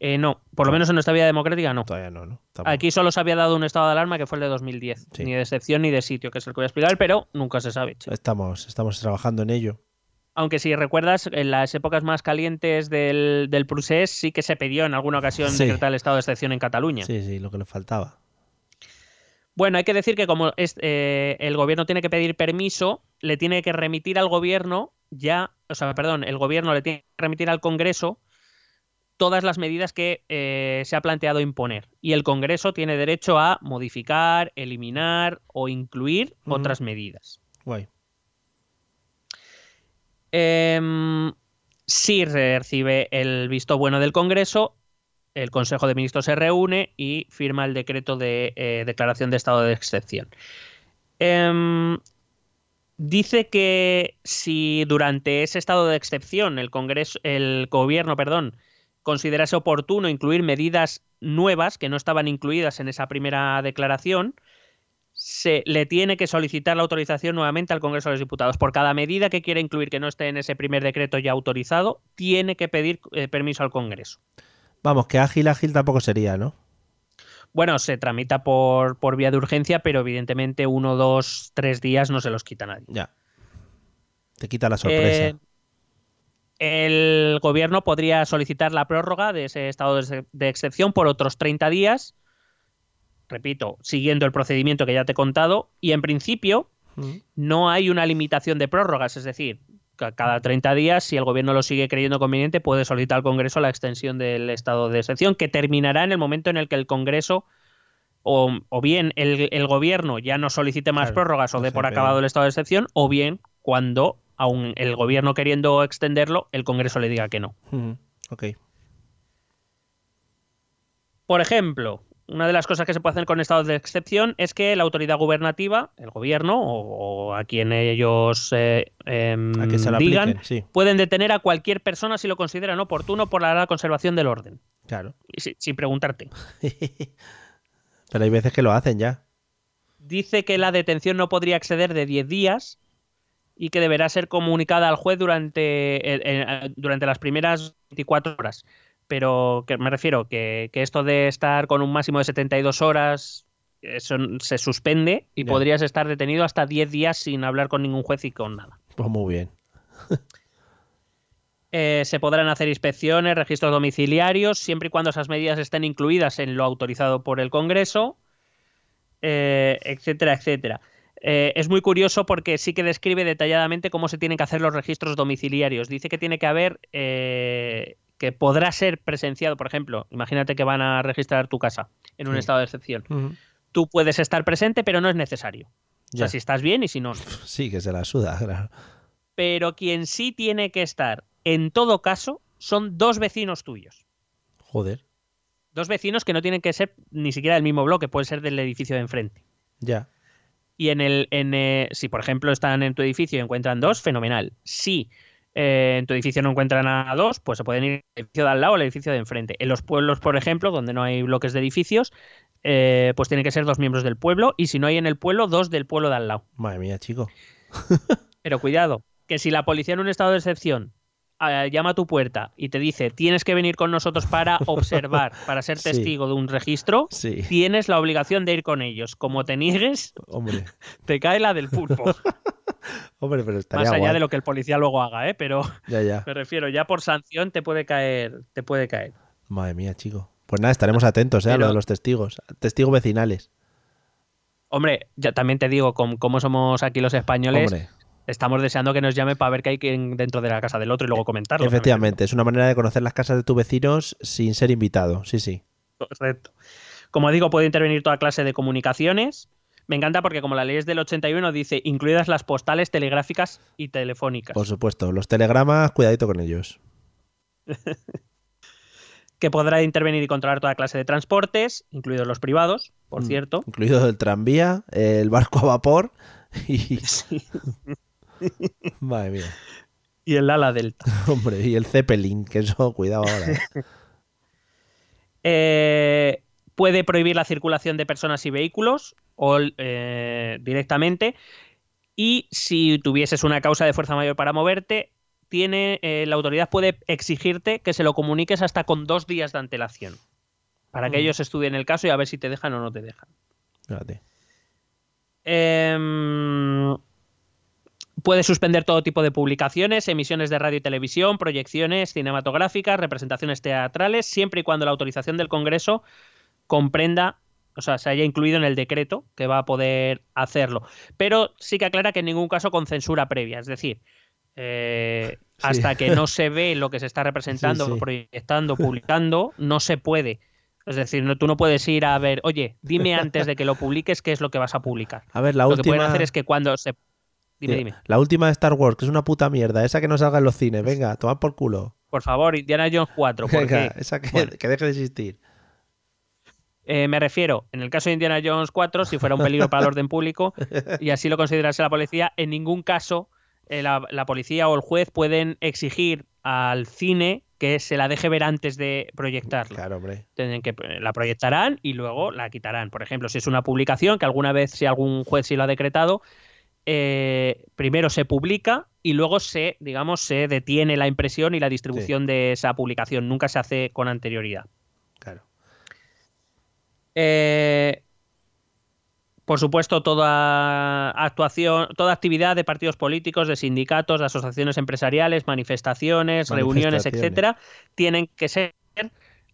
Eh, no, por lo menos en nuestra vida democrática no. Todavía no, ¿no? Tampoco. Aquí solo se había dado un estado de alarma que fue el de 2010, Sí. ni de excepción ni de sitio, que es el que voy a explicar, pero nunca se sabe. chico. Estamos, estamos trabajando en ello. Aunque si recuerdas, en las épocas más calientes del, del procés sí que se pidió en alguna ocasión Sí. decretar el estado de excepción en Cataluña. Sí, sí, lo que le faltaba. Bueno, hay que decir que como es- eh, el gobierno tiene que pedir permiso, le tiene que remitir al gobierno ya, o sea, perdón, el gobierno le tiene que remitir al Congreso todas las medidas que eh, se ha planteado imponer. Y el Congreso tiene derecho a modificar, eliminar o incluir otras medidas. Guay. Em, si recibe el visto bueno del Congreso, el Consejo de Ministros se reúne y firma el decreto de eh, declaración de estado de excepción. Em, dice que si durante ese estado de excepción el Congreso, el gobierno, perdón, considerase oportuno incluir medidas nuevas que no estaban incluidas en esa primera declaración, se le tiene que solicitar la autorización nuevamente al Congreso de los Diputados. Por cada medida que quiera incluir que no esté en ese primer decreto ya autorizado, tiene que pedir eh, permiso al Congreso. Vamos, que ágil, ágil tampoco sería, ¿no? Bueno, se tramita por, por vía de urgencia, pero evidentemente uno, dos, tres días no se los quita nadie. Ya. Te quita la sorpresa. Eh, el gobierno podría solicitar la prórroga de ese estado de, excepción por otros 30 días repito, siguiendo el procedimiento que ya te he contado, y en principio Mm. no hay una limitación de prórrogas, es decir, ca- cada 30 días, si el gobierno lo sigue creyendo conveniente, puede solicitar al Congreso la extensión del estado de excepción, que terminará en el momento en el que el Congreso o, o bien el, el gobierno ya no solicite más Claro, prórrogas o dé por acabado el estado de excepción, o bien cuando, aun el gobierno queriendo extenderlo, el Congreso le diga que no. Mm. Ok. Por ejemplo, una de las cosas que se puede hacer con estados de excepción es que la autoridad gubernativa, el gobierno o, o a quien ellos eh, em, A que se digan, apliquen, sí. pueden detener a cualquier persona si lo consideran oportuno por la conservación del orden. Claro. Y si- sin preguntarte. Pero hay veces que lo hacen ya. Dice que la detención no podría exceder de 10 días y que deberá ser comunicada al juez durante, eh, durante las primeras 24 horas. Pero que me refiero que, que esto de estar con un máximo de 72 horas eso se suspende y podrías estar detenido hasta 10 días sin hablar con ningún juez y con nada. Pues muy bien. Eh, se podrán hacer inspecciones, registros domiciliarios, siempre y cuando esas medidas estén incluidas en lo autorizado por el Congreso, eh, etcétera, etcétera. Eh, es muy curioso porque sí que describe detalladamente cómo se tienen que hacer los registros domiciliarios. Dice que tiene que haber, eh, que podrá ser presenciado, por ejemplo, imagínate que van a registrar tu casa en un Sí. estado de excepción. Tú puedes estar presente, pero no es necesario. O Ya. sea, si estás bien y si no, no. Sí, que se la suda, claro. Pero quien sí tiene que estar, en todo caso, son dos vecinos tuyos. Joder. Dos vecinos que no tienen que ser ni siquiera del mismo bloque, puede ser del edificio de enfrente. Ya. Y en el, en, eh, si por ejemplo están en tu edificio y encuentran dos, fenomenal. Si eh, en tu edificio no encuentran a dos, pues se pueden ir al edificio de al lado o al edificio de enfrente. En los pueblos, por ejemplo, donde no hay bloques de edificios, eh, pues tienen que ser dos miembros del pueblo y si no hay en el pueblo, dos del pueblo de al lado. Madre mía, chico. Pero cuidado, que si la policía en un estado de excepción llama a tu puerta y te dice tienes que venir con nosotros para observar, para ser Sí. testigo de un registro, Sí. tienes la obligación de ir con ellos. Como te niegues, Hombre. te cae la del pulpo. Hombre, pero estaría Más allá guay. de lo que el policía luego haga, ¿eh? Pero Ya, ya. me refiero, ya por sanción te puede caer, te puede caer. Madre mía, chico. Pues nada, estaremos atentos ¿eh? a lo de los testigos. Testigos vecinales. Hombre, ya también te digo, com- como somos aquí los españoles, Hombre, estamos deseando que nos llame para ver qué hay dentro de la casa del otro y luego comentarlo. efectivamente, es una manera de conocer las casas de tus vecinos sin ser invitado. Sí, sí. Correcto. Como digo, puede intervenir toda clase de comunicaciones. Me encanta porque como la ley es del 81 dice incluidas las postales, telegráficas y telefónicas. Por supuesto. Los telegramas, cuidadito con ellos. Que podrá intervenir y controlar toda clase de transportes, incluidos los privados, por Mm. cierto. Incluido el tranvía, el barco a vapor y. Madre mía. Y el ala delta. Hombre, y el Zeppelin, que eso, cuidado ahora. ¿eh? Eh, puede prohibir la circulación de personas y vehículos o, eh, directamente. Y si tuvieses una causa de fuerza mayor para moverte, tiene, eh, la autoridad puede exigirte que se lo comuniques hasta con dos días de antelación. Para que Mm. ellos estudien el caso y a ver si te dejan o no te dejan. Fíjate. Em, puede suspender todo tipo de publicaciones, emisiones de radio y televisión, proyecciones cinematográficas, representaciones teatrales, siempre y cuando la autorización del Congreso comprenda, o sea, se haya incluido en el decreto que va a poder hacerlo. Pero sí que aclara que en ningún caso con censura previa, es decir, eh, Sí. hasta que no se ve lo que se está representando, Sí, sí. proyectando, publicando, no se puede. Es decir, no, tú no puedes ir a ver, oye, dime antes de que lo publiques qué es lo que vas a publicar. A ver, la lo que pueden hacer es que cuando se... Dime, dime. La última de Star Wars, que es una puta mierda. Esa que no salga en los cines. Venga, toma por culo. Por favor, Indiana Jones 4. ¿por Venga, esa que, Bueno. que deje de existir. Eh, me refiero, en el caso de Indiana Jones 4, si fuera un peligro para el orden público y así lo considerase la policía, en ningún caso eh, la, la policía o el juez pueden exigir al cine que se la deje ver antes de proyectarla. Claro, hombre. Tienen que la proyectarán y luego la quitarán. Por ejemplo, si es una publicación que alguna vez, si algún juez sí lo ha decretado, eh, primero se publica y luego se, digamos, se detiene la impresión y la distribución de esa publicación. Nunca se hace con anterioridad. Claro. Eh, por supuesto, toda actuación, toda actividad de partidos políticos, de sindicatos, de asociaciones empresariales, manifestaciones, reuniones, etcétera, tienen que ser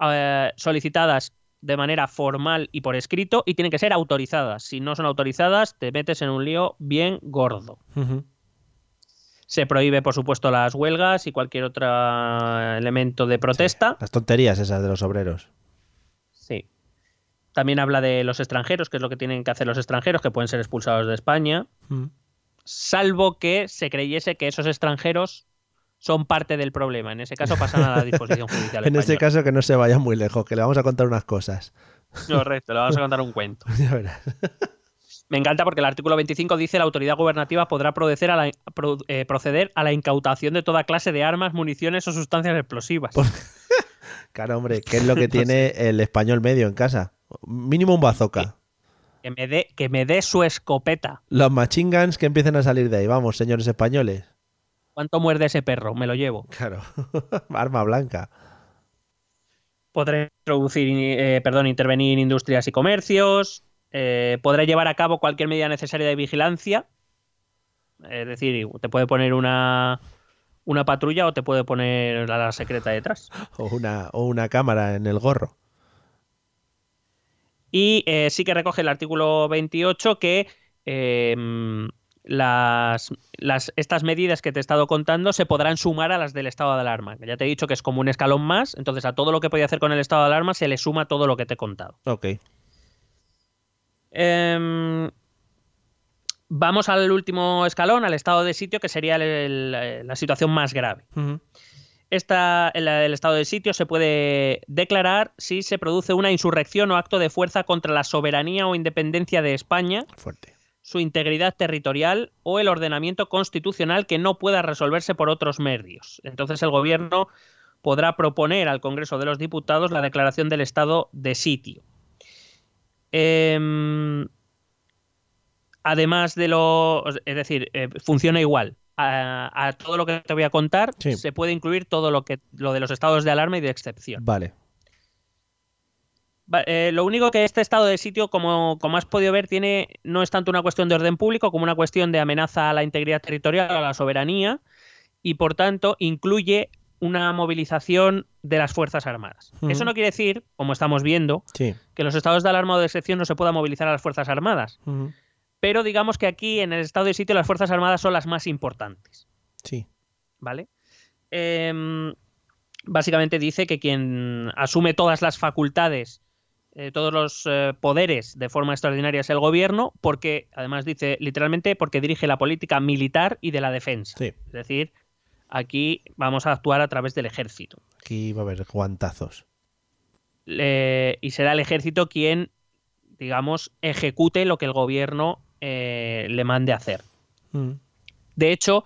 eh, solicitadas de manera formal y por escrito y tienen que ser autorizadas. Si no son autorizadas, te metes en un lío bien gordo. Se prohíbe, por supuesto, las huelgas y cualquier otro elemento de protesta. Las tonterías esas de los obreros. Sí. También habla de los extranjeros, que es lo que tienen que hacer los extranjeros, que pueden ser expulsados de España. Salvo que se creyese que esos extranjeros son parte del problema. En ese caso pasan a la disposición judicial. en ese caso que no se vayan muy lejos, que le vamos a contar unas cosas. Correcto, le vamos a contar un cuento. ya verás. Me encanta porque el artículo 25 dice la autoridad gubernativa podrá proceder a la, eh, proceder a la incautación de toda clase de armas, municiones o sustancias explosivas. claro, hombre, ¿qué es lo que tiene el español medio en casa? Mínimo un bazooka. Que, me dé que me dé su escopeta. Los machine guns que empiecen a salir de ahí, vamos, señores españoles. ¿Cuánto muerde ese perro? Me lo llevo. Claro, arma blanca. Podré introducir, eh, perdón, intervenir en industrias y comercios. Eh, podrá llevar a cabo cualquier medida necesaria de vigilancia. Es decir, te puede poner una, una patrulla o te puede poner a la secreta detrás. O una, o una cámara en el gorro. Y eh, sí que recoge el artículo 28 que las, estas medidas que te he estado contando se podrán sumar a las del estado de alarma. Ya te he dicho que es como un escalón más, entonces a todo lo que podía hacer con el estado de alarma se le suma todo lo que te he contado. Ok. Em, vamos al último escalón, al estado de sitio, que sería la situación más grave. Esta, el, el, estado de sitio se puede declarar si se produce una insurrección o acto de fuerza contra la soberanía o independencia de España. Fuerte su integridad territorial o el ordenamiento constitucional que no pueda resolverse por otros medios. Entonces el gobierno podrá proponer al Congreso de los Diputados la declaración del estado de sitio. Em, además de lo... Es decir, eh, funciona igual. A, todo lo que te voy a contar se puede incluir todo lo que lo de los estados de alarma y de excepción. Vale. Eh, lo único que este estado de sitio, como, como, has podido ver, tiene no es tanto una cuestión de orden público como una cuestión de amenaza a la integridad territorial, a la soberanía, y por tanto incluye una movilización de las Fuerzas Armadas. Eso no quiere decir, como estamos viendo, que los estados de alarma o de excepción no se pueda movilizar a las Fuerzas Armadas. Pero digamos que aquí, en el estado de sitio, las Fuerzas Armadas son las más importantes. Sí. ¿Vale? Em, básicamente dice que quien asume todas las facultades eh, todos los eh, poderes de forma extraordinaria es el gobierno, porque, además dice literalmente, porque dirige la política militar y de la defensa. Es decir, aquí vamos a actuar a través del ejército. Aquí va a haber guantazos. y será el ejército quien, digamos, ejecute lo que el gobierno eh, le mande hacer. Mm. De hecho,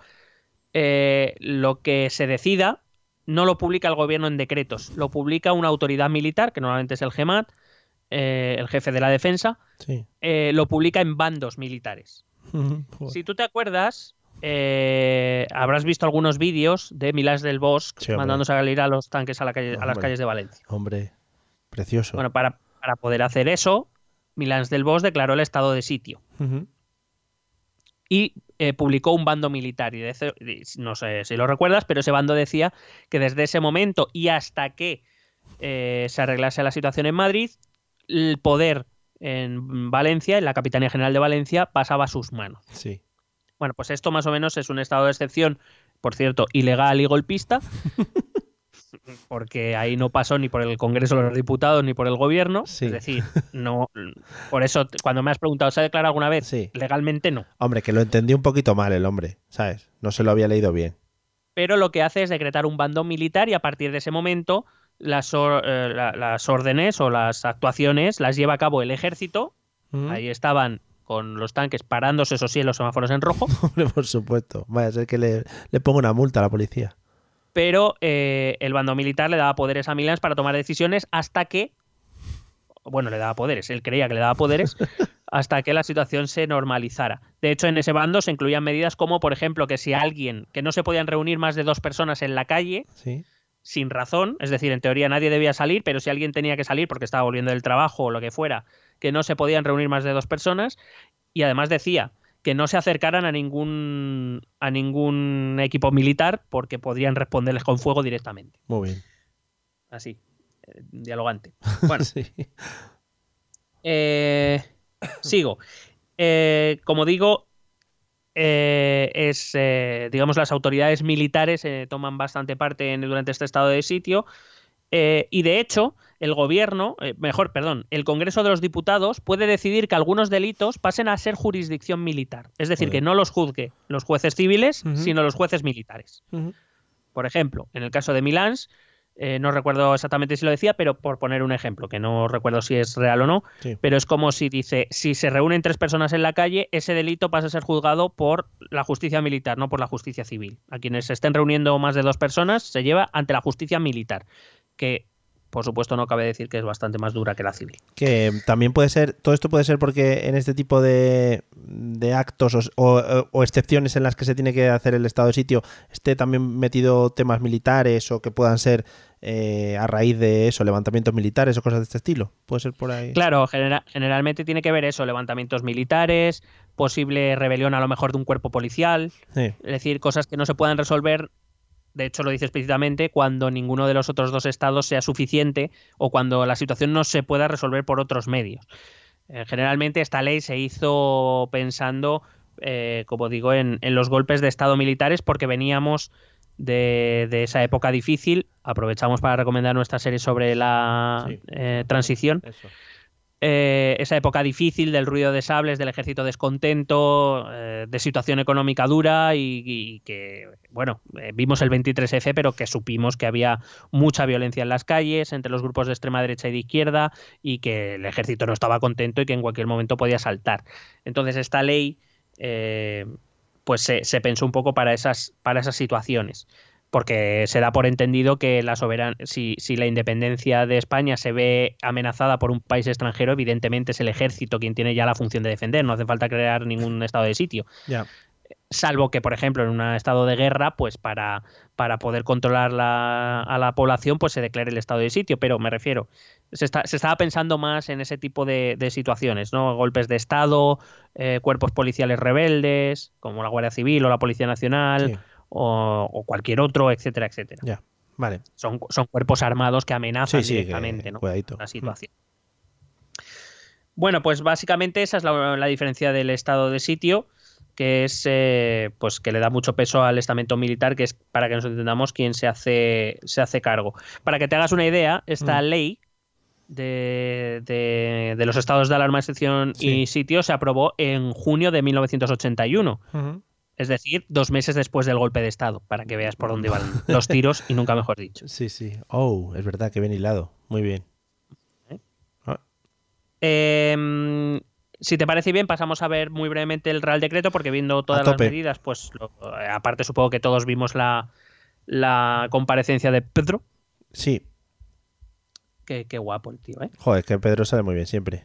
lo que se decida no lo publica el gobierno en decretos, lo publica una autoridad militar, que normalmente es el GEMAT, eh, el jefe de la defensa, eh, lo publica en bandos militares. si tú te acuerdas, eh, habrás visto algunos vídeos de Milás del Bosque mandando salir a los tanques a, las calles de Valencia. Hombre, precioso. Bueno, para, poder hacer eso, Milás del Bosque declaró el estado de sitio. Y publicó un bando militar. Y no sé si lo recuerdas, pero ese bando decía que desde ese momento y hasta que se arreglase la situación en Madrid, el poder en Valencia, en la Capitanía General de Valencia, pasaba a sus manos. Sí. Bueno, pues esto más o menos es un estado de excepción, por cierto, ilegal y golpista, porque ahí no pasó ni por el Congreso de los Diputados ni por el Gobierno. Es decir, no. Por eso, cuando me has preguntado, ¿se ha declarado alguna vez? Sí. Legalmente no. Hombre, que lo entendí un poquito mal el hombre, ¿sabes? No se lo había leído bien. Pero lo que hace es decretar un bando militar y a partir de ese momento las, eh, las órdenes o las actuaciones las lleva a cabo el ejército. Ahí estaban con los tanques parándose, eso sí, en los semáforos en rojo. por supuesto. Vaya a ser que le, le ponga una multa a la policía. Pero eh, el bando militar le daba poderes a Milans para tomar decisiones hasta que. Bueno, le daba poderes, él creía que le daba poderes hasta que la situación se normalizara. De hecho, en ese bando se incluían medidas como, por ejemplo, que si alguien, que no se podían reunir más de dos personas en la calle, ¿Sí? Sin razón, es decir, en teoría nadie debía salir, pero si alguien tenía que salir porque estaba volviendo del trabajo o lo que fuera, que no se podían reunir más de dos personas y además decía que no se acercaran a ningún a ningún equipo militar porque podrían responderles con fuego directamente. Muy bien. Así. dialogante. Bueno, eh, sigo. Eh, como digo, eh, es, digamos, las autoridades militares toman bastante parte durante este estado de sitio. y de hecho, el gobierno, mejor, perdón, el Congreso de los Diputados puede decidir que algunos delitos pasen a ser jurisdicción militar. Es decir, que no los juzgue los jueces civiles, sino los jueces militares. Por ejemplo, en el caso de Milán, eh, no recuerdo exactamente si lo decía, pero por poner un ejemplo, que no recuerdo si es real o no, pero es como si dice, si se reúnen tres personas en la calle, ese delito pasa a ser juzgado por la justicia militar, no por la justicia civil. A quienes se estén reuniendo más de dos personas se lleva ante la justicia militar, que por supuesto no cabe decir que es bastante más dura que la civil. Que también puede ser, todo esto puede ser porque en este tipo de, actos o, excepciones en las que se tiene que hacer el estado de sitio esté también metido temas militares o que puedan ser eh, a raíz de eso, levantamientos militares o cosas de este estilo. Puede ser por ahí. Claro, generalmente tiene que ver eso, levantamientos militares, posible rebelión a lo mejor de un cuerpo policial, es decir, cosas que no se puedan resolver de hecho lo dice explícitamente, cuando ninguno de los otros dos estados sea suficiente o cuando la situación no se pueda resolver por otros medios. Eh, generalmente esta ley se hizo pensando, eh, como digo, en, los golpes de Estado militares porque veníamos de, esa época difícil. Aprovechamos para recomendar nuestra serie sobre la eh, transición. Eh, esa época difícil del ruido de sables, del ejército descontento, eh, de situación económica dura y, que, bueno, eh, vimos el 23F, pero que supimos que había mucha violencia en las calles entre los grupos de extrema derecha y de izquierda y que el ejército no estaba contento y que en cualquier momento podía saltar. Entonces esta ley, pues se, se, pensó un poco para esas, para esas situaciones porque se da por entendido que la soberan si, si, la independencia de España se ve amenazada por un país extranjero, evidentemente es el ejército quien tiene ya la función de defender, no hace falta crear ningún estado de sitio. Salvo que, por ejemplo, en un estado de guerra, pues para, para poder controlar la, a la población, pues se declare el estado de sitio. Pero me refiero, se, está, se estaba pensando más en ese tipo de, situaciones, ¿no? Golpes de Estado, eh, cuerpos policiales rebeldes, como la Guardia Civil o la Policía Nacional o, cualquier otro, etcétera, etcétera. Ya, vale. Son, son cuerpos armados que amenazan directamente la situación. Bueno, pues básicamente esa es la, diferencia del estado de sitio, que es eh, pues que le da mucho peso al estamento militar, que es para que nos entendamos quién se hace, se hace cargo. Para que te hagas una idea, esta mm. ley de, de, los estados de alarma, excepción y sitio se aprobó en junio de 1981. Es decir, dos meses después del golpe de Estado, para que veas por dónde van los tiros y nunca mejor dicho. Sí, sí. Oh, es verdad, que bien hilado. Muy bien. ¿Eh? Ah. Em, si te parece bien, pasamos a ver muy brevemente el Real Decreto, porque viendo todas las medidas, pues aparte supongo que todos vimos la, comparecencia de Pedro. Sí. Qué, qué guapo el tío, ¿eh? Joder, que Pedro sale muy bien siempre.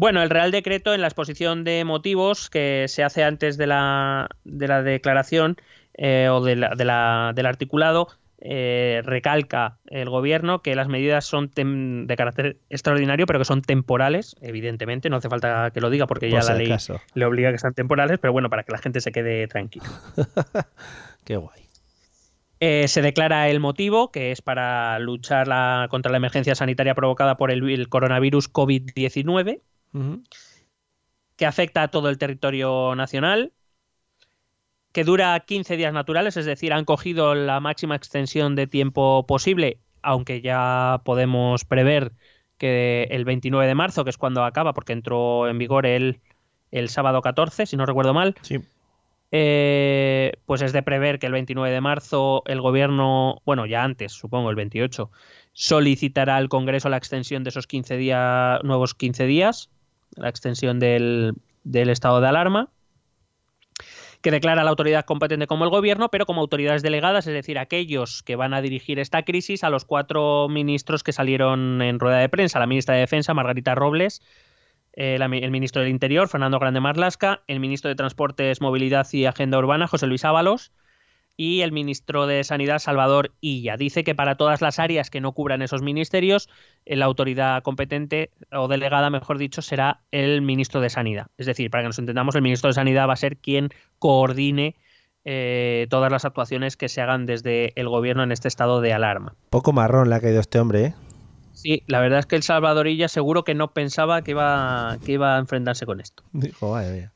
Bueno, el Real Decreto en la exposición de motivos que se hace antes de la, de la declaración eh, o de la, del articulado eh, recalca el gobierno que las medidas son de carácter extraordinario, pero que son temporales, evidentemente, no hace falta que lo diga porque ya la ley le obliga a que sean temporales, pero bueno, para que la gente se quede tranquila. Qué guay. Eh, se declara el motivo, que es para luchar contra la emergencia sanitaria provocada por el coronavirus COVID-19 que afecta a todo el territorio nacional, que dura 15 días naturales, es decir, han cogido la máxima extensión de tiempo posible, aunque ya podemos prever que el 29 de marzo, que es cuando acaba, porque entró en vigor el, el sábado 14, si no recuerdo mal, eh, pues es de prever que el 29 de marzo el gobierno, bueno, ya antes, supongo, el 28, solicitará al Congreso la extensión de esos 15 días, nuevos 15 días la extensión del, estado de alarma, que declara la autoridad competente como el gobierno, pero como autoridades delegadas, es decir, aquellos que van a dirigir esta crisis a los cuatro ministros que salieron en rueda de prensa, la ministra de Defensa, Margarita Robles, eh, el ministro del Interior, Fernando Grande Marlasca, el ministro de Transportes, Movilidad y Agenda Urbana, José Luis Ábalos, y el ministro de Sanidad, Salvador Illa. Dice que para todas las áreas que no cubran esos ministerios, eh, la autoridad competente o delegada, mejor dicho, será el ministro de Sanidad. Es decir, para que nos entendamos, el ministro de Sanidad va a ser quien coordine eh, todas las actuaciones que se hagan desde el gobierno en este estado de alarma. Poco marrón le ha caído este hombre, ¿eh? Sí, la verdad es que el Salvadorilla seguro que no pensaba que iba, que iba a enfrentarse con esto. Dijo, vaya, vaya.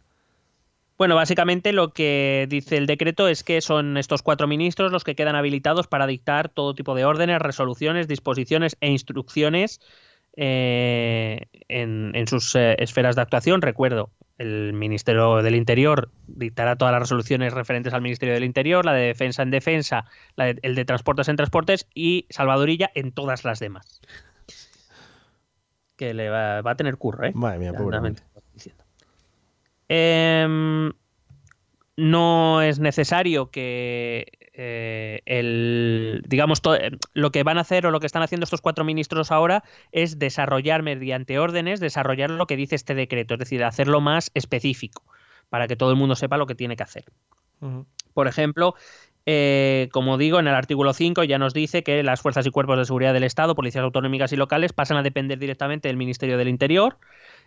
Bueno, básicamente lo que dice el decreto es que son estos cuatro ministros los que quedan habilitados para dictar todo tipo de órdenes, resoluciones, disposiciones e instrucciones eh, en, en, sus eh, esferas de actuación. Recuerdo, el Ministerio del Interior dictará todas las resoluciones referentes al Ministerio del Interior, la de Defensa en Defensa, la de, el de Transportes en Transportes y Salvadorilla en todas las demás. Que le va, va a tener curro, ¿eh? Madre mía. Eh, no es necesario que eh, el digamos to, lo que van a hacer o lo que están haciendo estos cuatro ministros ahora es desarrollar mediante órdenes desarrollar lo que dice este decreto es decir hacerlo más específico para que todo el mundo sepa lo que tiene que hacer uh -huh. por ejemplo eh, como digo, en el artículo 5 ya nos dice que las fuerzas y cuerpos de seguridad del Estado, policías autonómicas y locales, pasan a depender directamente del Ministerio del Interior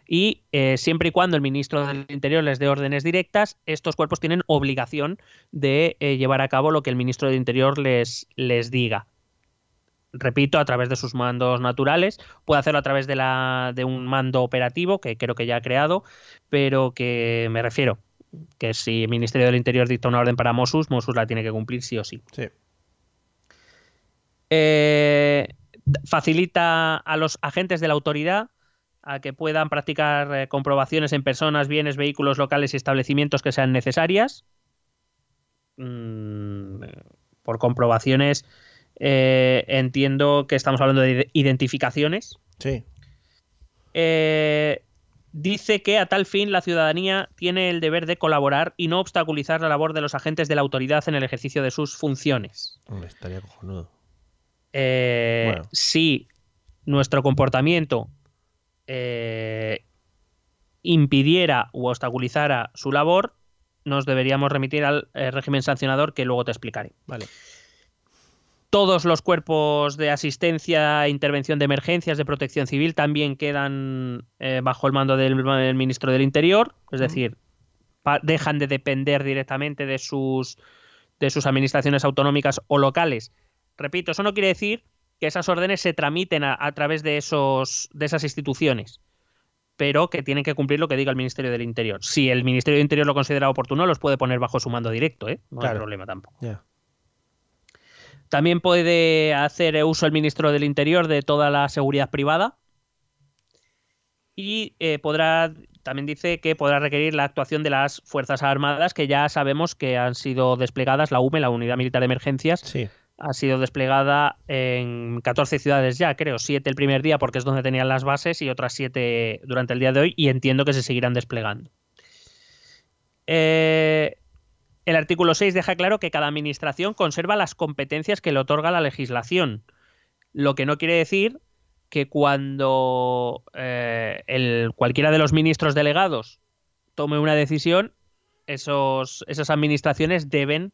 y eh, siempre y cuando el ministro del Interior les dé órdenes directas, estos cuerpos tienen obligación de eh, llevar a cabo lo que el ministro del Interior les, les diga. Repito, a través de sus mandos naturales, puede hacerlo a través de, la, de un mando operativo que creo que ya ha creado, pero que me refiero, que si el Ministerio del Interior dicta una orden para Mossus, Mossus la tiene que cumplir sí o sí. sí. Eh, facilita a los agentes de la autoridad a que puedan practicar eh, comprobaciones en personas, bienes, vehículos locales y establecimientos que sean necesarias. Mm, por comprobaciones eh, entiendo que estamos hablando de identificaciones. Sí. Eh, dice que a tal fin la ciudadanía tiene el deber de colaborar y no obstaculizar la labor de los agentes de la autoridad en el ejercicio de sus funciones. Hombre, estaría cojonudo. Eh, bueno. Si nuestro comportamiento eh, impidiera u obstaculizara su labor, nos deberíamos remitir al eh, régimen sancionador que luego te explicaré. Vale. Todos los cuerpos de asistencia e intervención de emergencias de protección civil también quedan eh, bajo el mando del, del, ministro del Interior, es decir, dejan de depender directamente de sus, de sus administraciones autonómicas o locales. Repito, eso no quiere decir que esas órdenes se tramiten a, a través de, esos, de esas instituciones, pero que tienen que cumplir lo que diga el Ministerio del Interior. Si el Ministerio del Interior lo considera oportuno, los puede poner bajo su mando directo, ¿eh? no claro. hay problema tampoco. Yeah. También puede hacer uso el ministro del Interior de toda la seguridad privada y eh, podrá, también dice que podrá requerir la actuación de las Fuerzas Armadas, que ya sabemos que han sido desplegadas, la UME, la Unidad Militar de Emergencias, sí. Ha sido desplegada en 14 ciudades ya, creo, 7 el primer día porque es donde tenían las bases y otras 7 durante el día de hoy y entiendo que se seguirán desplegando. Eh, el artículo 6 deja claro que cada administración conserva las competencias que le otorga la legislación, lo que no quiere decir que cuando eh, cualquiera de los ministros delegados tome una decisión, esos, esas administraciones deben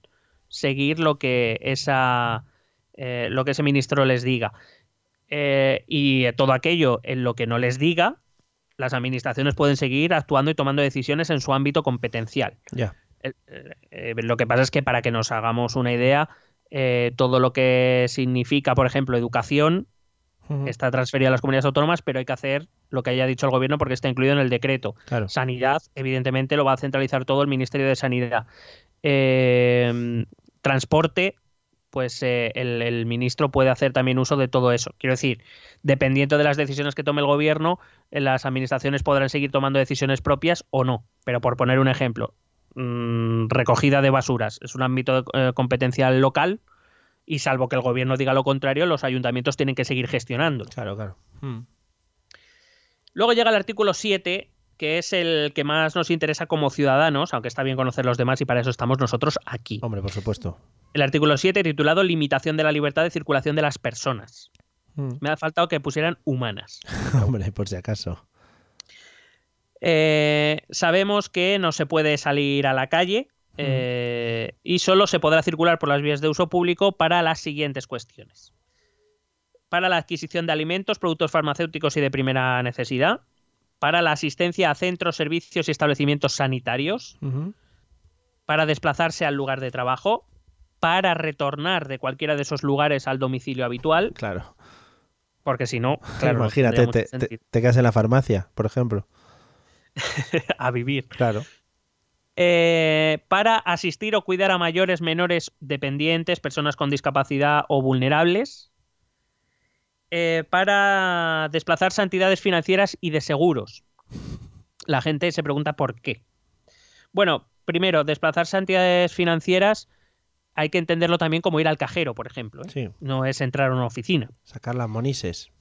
seguir lo que, esa, eh, lo que ese ministro les diga. Eh, y todo aquello en lo que no les diga, las administraciones pueden seguir actuando y tomando decisiones en su ámbito competencial. Eh, lo que pasa es que para que nos hagamos una idea, todo lo que significa, por ejemplo, educación uh -huh. está transferido a las comunidades autónomas, pero hay que hacer lo que haya dicho el gobierno porque está incluido en el decreto. Claro. Sanidad, evidentemente, lo va a centralizar todo el Ministerio de Sanidad. Eh, transporte, pues eh, el, el, ministro puede hacer también uso de todo eso. Quiero decir, dependiendo de las decisiones que tome el gobierno, las administraciones podrán seguir tomando decisiones propias o no. Pero por poner un ejemplo, mmm, recogida de basuras es un ámbito eh, competencial local y salvo que el gobierno diga lo contrario, los ayuntamientos tienen que seguir gestionando. Claro, claro. Hmm. Luego llega el artículo 7, que es el que más nos interesa como ciudadanos, aunque está bien conocer los demás y para eso estamos nosotros aquí. Hombre, por supuesto. El artículo 7 titulado Limitación de la libertad de circulación de las personas. Hmm. Me ha faltado que pusieran humanas. Hombre, por si acaso. Eh, sabemos que no se puede salir a la calle eh, y solo se podrá circular por las vías de uso público para las siguientes cuestiones. Para la adquisición de alimentos, productos farmacéuticos y de primera necesidad, para la asistencia a centros, servicios y establecimientos sanitarios, uh -huh. para desplazarse al lugar de trabajo, para retornar de cualquiera de esos lugares al domicilio habitual. Claro. Porque si no, claro, imagínate, te, te, te, quedas en la farmacia, por ejemplo. a vivir. Claro. Eh, para asistir o cuidar a mayores, menores, dependientes, personas con discapacidad o vulnerables. Eh, para desplazarse a entidades financieras y de seguros. La gente se pregunta por qué. Bueno, primero, desplazarse a entidades financieras hay que entenderlo también como ir al cajero, por ejemplo. ¿eh? Sí. No es entrar a una oficina. Sacar las monises.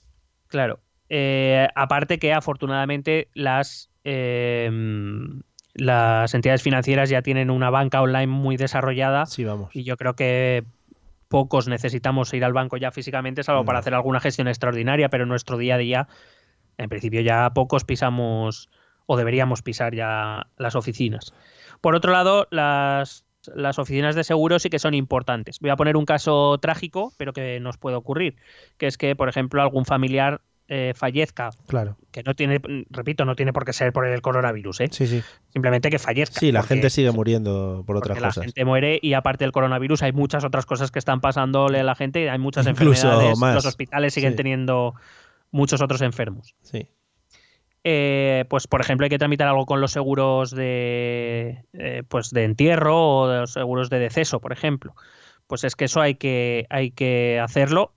Claro. Eh, aparte que afortunadamente las, eh, las entidades financieras ya tienen una banca online muy desarrollada. Sí, vamos. Y yo creo que pocos necesitamos ir al banco ya físicamente, salvo No. para hacer alguna gestión extraordinaria, pero en nuestro día a día, en principio ya pocos pisamos o deberíamos pisar ya las oficinas. Por otro lado, las, las oficinas de seguro sí que son importantes. Voy a poner un caso trágico, pero que nos puede ocurrir, que es que, por ejemplo, algún familiar eh, fallezca, Claro. que no tiene, repito, no tiene por qué ser por el coronavirus, ¿eh? Sí, sí. simplemente que fallezca. Sí, la porque- gente sigue muriendo por otras porque la cosas. gente muere y aparte del coronavirus hay muchas otras cosas que están pasándole a la gente y hay muchas Incluso enfermedades. más. Los hospitales siguen Sí. teniendo muchos otros enfermos. Sí. Eh, pues por ejemplo hay que tramitar algo con los seguros de eh, pues de entierro o de los seguros de deceso, por ejemplo. Pues es que eso hay que, hay que hacerlo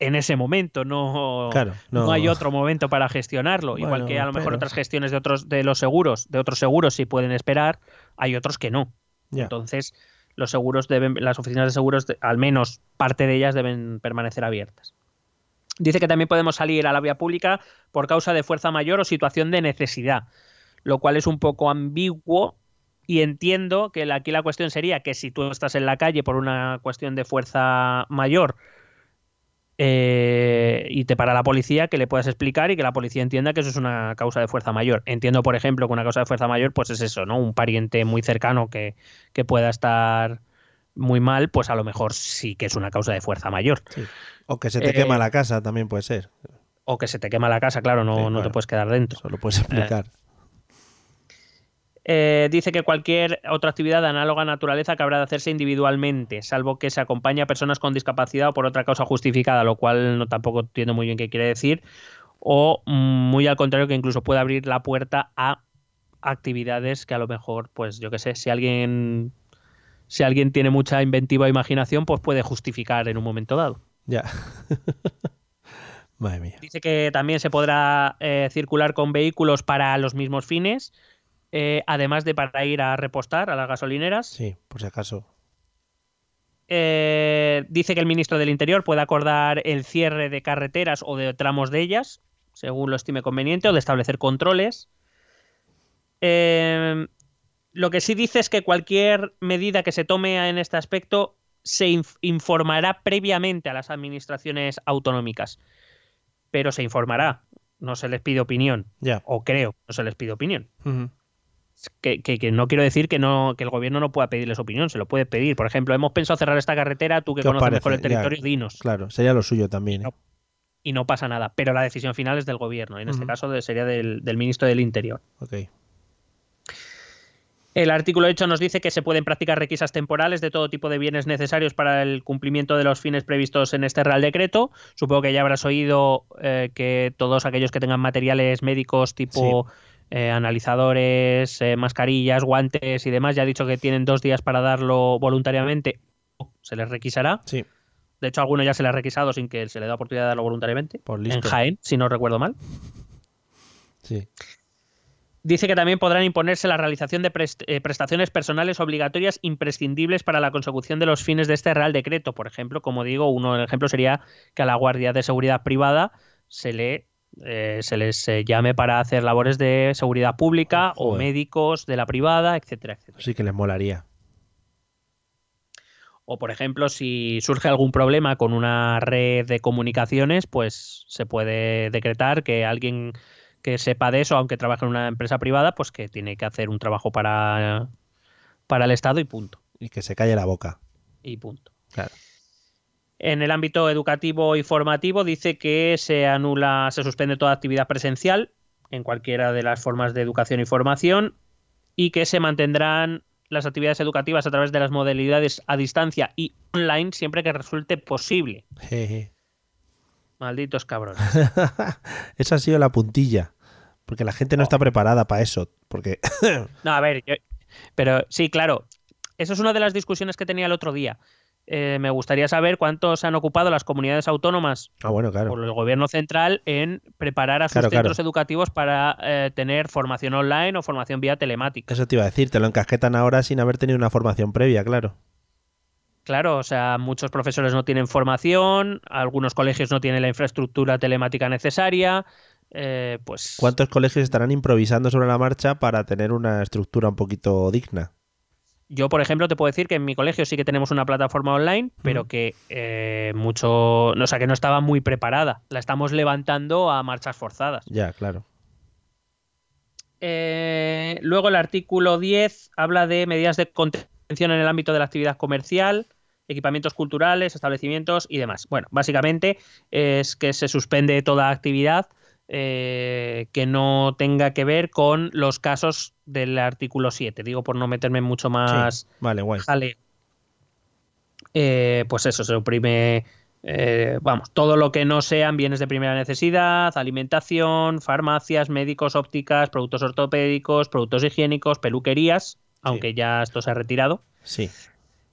en ese momento, no, Claro, no. hay otro momento para gestionarlo. Igual que a lo mejor pero- otras gestiones de otros de los seguros, de otros seguros sí pueden esperar, hay otros que no. Entonces, los seguros deben, las oficinas de seguros, al menos parte de ellas deben permanecer abiertas. Dice que también podemos salir a la vía pública por causa de fuerza mayor o situación de necesidad, lo cual es un poco ambiguo y entiendo que aquí la cuestión sería que si tú estás en la calle por una cuestión de fuerza mayor eh, y te para la policía, que le puedas explicar y que la policía entienda que eso es una causa de fuerza mayor. Entiendo, por ejemplo, que una causa de fuerza mayor, pues es eso, ¿no? Un pariente muy cercano que, que pueda estar muy mal, pues a lo mejor sí que es una causa de fuerza mayor. Sí. O que se te Eh, quema la casa también puede ser. O que se te quema la casa, claro, no, Sí, no te puedes quedar dentro. Eso lo puedes explicar. Eh, dice que cualquier otra actividad de análoga naturaleza que habrá de hacerse individualmente, salvo que se acompañe a personas con discapacidad o por otra causa justificada, lo cual no tampoco entiendo muy bien qué quiere decir, o mm, muy al contrario que incluso puede abrir la puerta a actividades que a lo mejor, pues yo qué sé, si alguien si alguien tiene mucha inventiva e imaginación, pues puede justificar en un momento dado. Ya. Madre mía. Dice que también se podrá eh, circular con vehículos para los mismos fines, eh, además de para ir a repostar a las gasolineras. Sí, por si acaso. Eh, dice que el ministro del Interior puede acordar el cierre de carreteras o de tramos de ellas, según lo estime conveniente, o de establecer controles. Eh, lo que sí dice es que cualquier medida que se tome en este aspecto se inf- informará previamente a las administraciones autonómicas. Pero se informará, no se les pide opinión, Ya. o creo, no se les pide opinión. Que, que- que no quiero decir que no que el gobierno no pueda pedirles opinión, se lo puede pedir. Por ejemplo, hemos pensado cerrar esta carretera, tú que ¿Qué os conoces mejor el parece? Ya, territorio, dinos. Claro, sería lo suyo también. ¿eh? No. Y no pasa nada. Pero la decisión final es del gobierno. En este caso de- sería del, del ministro del Interior. Ok. El artículo 8 nos dice que se pueden practicar requisas temporales de todo tipo de bienes necesarios para el cumplimiento de los fines previstos en este Real Decreto. Supongo que ya habrás oído eh, que todos aquellos que tengan materiales médicos tipo eh, analizadores, eh, mascarillas, guantes y demás, ya ha dicho que tienen dos días para darlo voluntariamente. Se les requisará. Sí, De hecho, a alguno ya se le ha requisado sin que se le dé oportunidad de darlo voluntariamente. por En. Jaén, si no recuerdo mal. Sí. Dice que también podrán imponerse la realización de eh, prestaciones personales obligatorias imprescindibles para la consecución de los fines de este Real Decreto. Por ejemplo, como digo, uno el ejemplo sería que a la Guardia de Seguridad Privada se le eh, se les eh, llame para hacer labores de seguridad pública o médicos de la privada, etcétera, etcétera. Sí que les molaría. O, por ejemplo, si surge algún problema con una red de comunicaciones, pues se puede decretar que alguien que sepa de eso, aunque trabaje en una empresa privada, pues que tiene que hacer un trabajo para, para el Estado y punto. Y que se calle la boca. Y punto. Claro. En el ámbito educativo y formativo dice que se anula, se suspende toda actividad presencial en cualquiera de las formas de educación y formación y que se mantendrán las actividades educativas a través de las modalidades a distancia y online siempre que resulte posible. Jeje. Malditos cabrones. Esa ha sido la puntilla. Porque la gente no está preparada para eso. Porque. No, a ver, yo- pero sí, claro. Eso es una de las discusiones que tenía el otro día. Eh, me gustaría saber cuántos han ocupado las comunidades autónomas ah, bueno, claro. por el gobierno central en preparar a sus Claro, claro. centros educativos para eh, tener formación online o formación vía telemática. Eso te iba a decir, te lo encasquetan ahora sin haber tenido una formación previa, claro. Claro, o sea, muchos profesores no tienen formación, algunos colegios no tienen la infraestructura telemática necesaria. eh, pues ¿Cuántos colegios estarán improvisando sobre la marcha para tener una estructura un poquito digna? Yo, por ejemplo, te puedo decir que en mi colegio sí que tenemos una plataforma online, pero que eh, mucho, o sea, que no estaba muy preparada. La estamos levantando a marchas forzadas. Ya, claro. Eh, luego el artículo 10 habla de medidas de contención en el ámbito de la actividad comercial, equipamientos culturales, establecimientos y demás. Bueno, básicamente es que se suspende toda actividad eh, que no tenga que ver con los casos del artículo 7. Digo por no meterme mucho más Sí, Vale, guay. jaleo. Eh, pues eso, se oprime, eh, vamos, todo lo que no sean bienes de primera necesidad, alimentación, farmacias, médicos, ópticas, productos ortopédicos, productos higiénicos, peluquerías, aunque ya esto se ha retirado, Sí.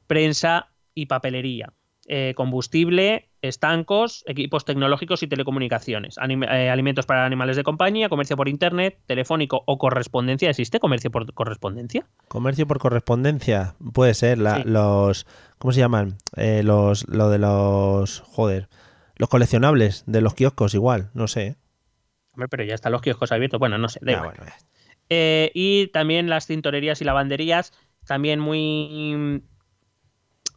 prensa y papelería, eh, combustible, estancos, equipos tecnológicos y telecomunicaciones, eh, alimentos para animales de compañía, comercio por internet, telefónico o correspondencia. ¿Existe comercio por correspondencia? Comercio por correspondencia. Puede ser. La, Sí. Los. ¿Cómo se llaman? Eh, los. Lo de los. Joder. Los coleccionables de los kioscos, igual. No sé. Hombre, pero ya están los kioscos abiertos. Bueno, no sé. da Ah, igual. bueno. Eh, y también las tintorerías y lavanderías, también muy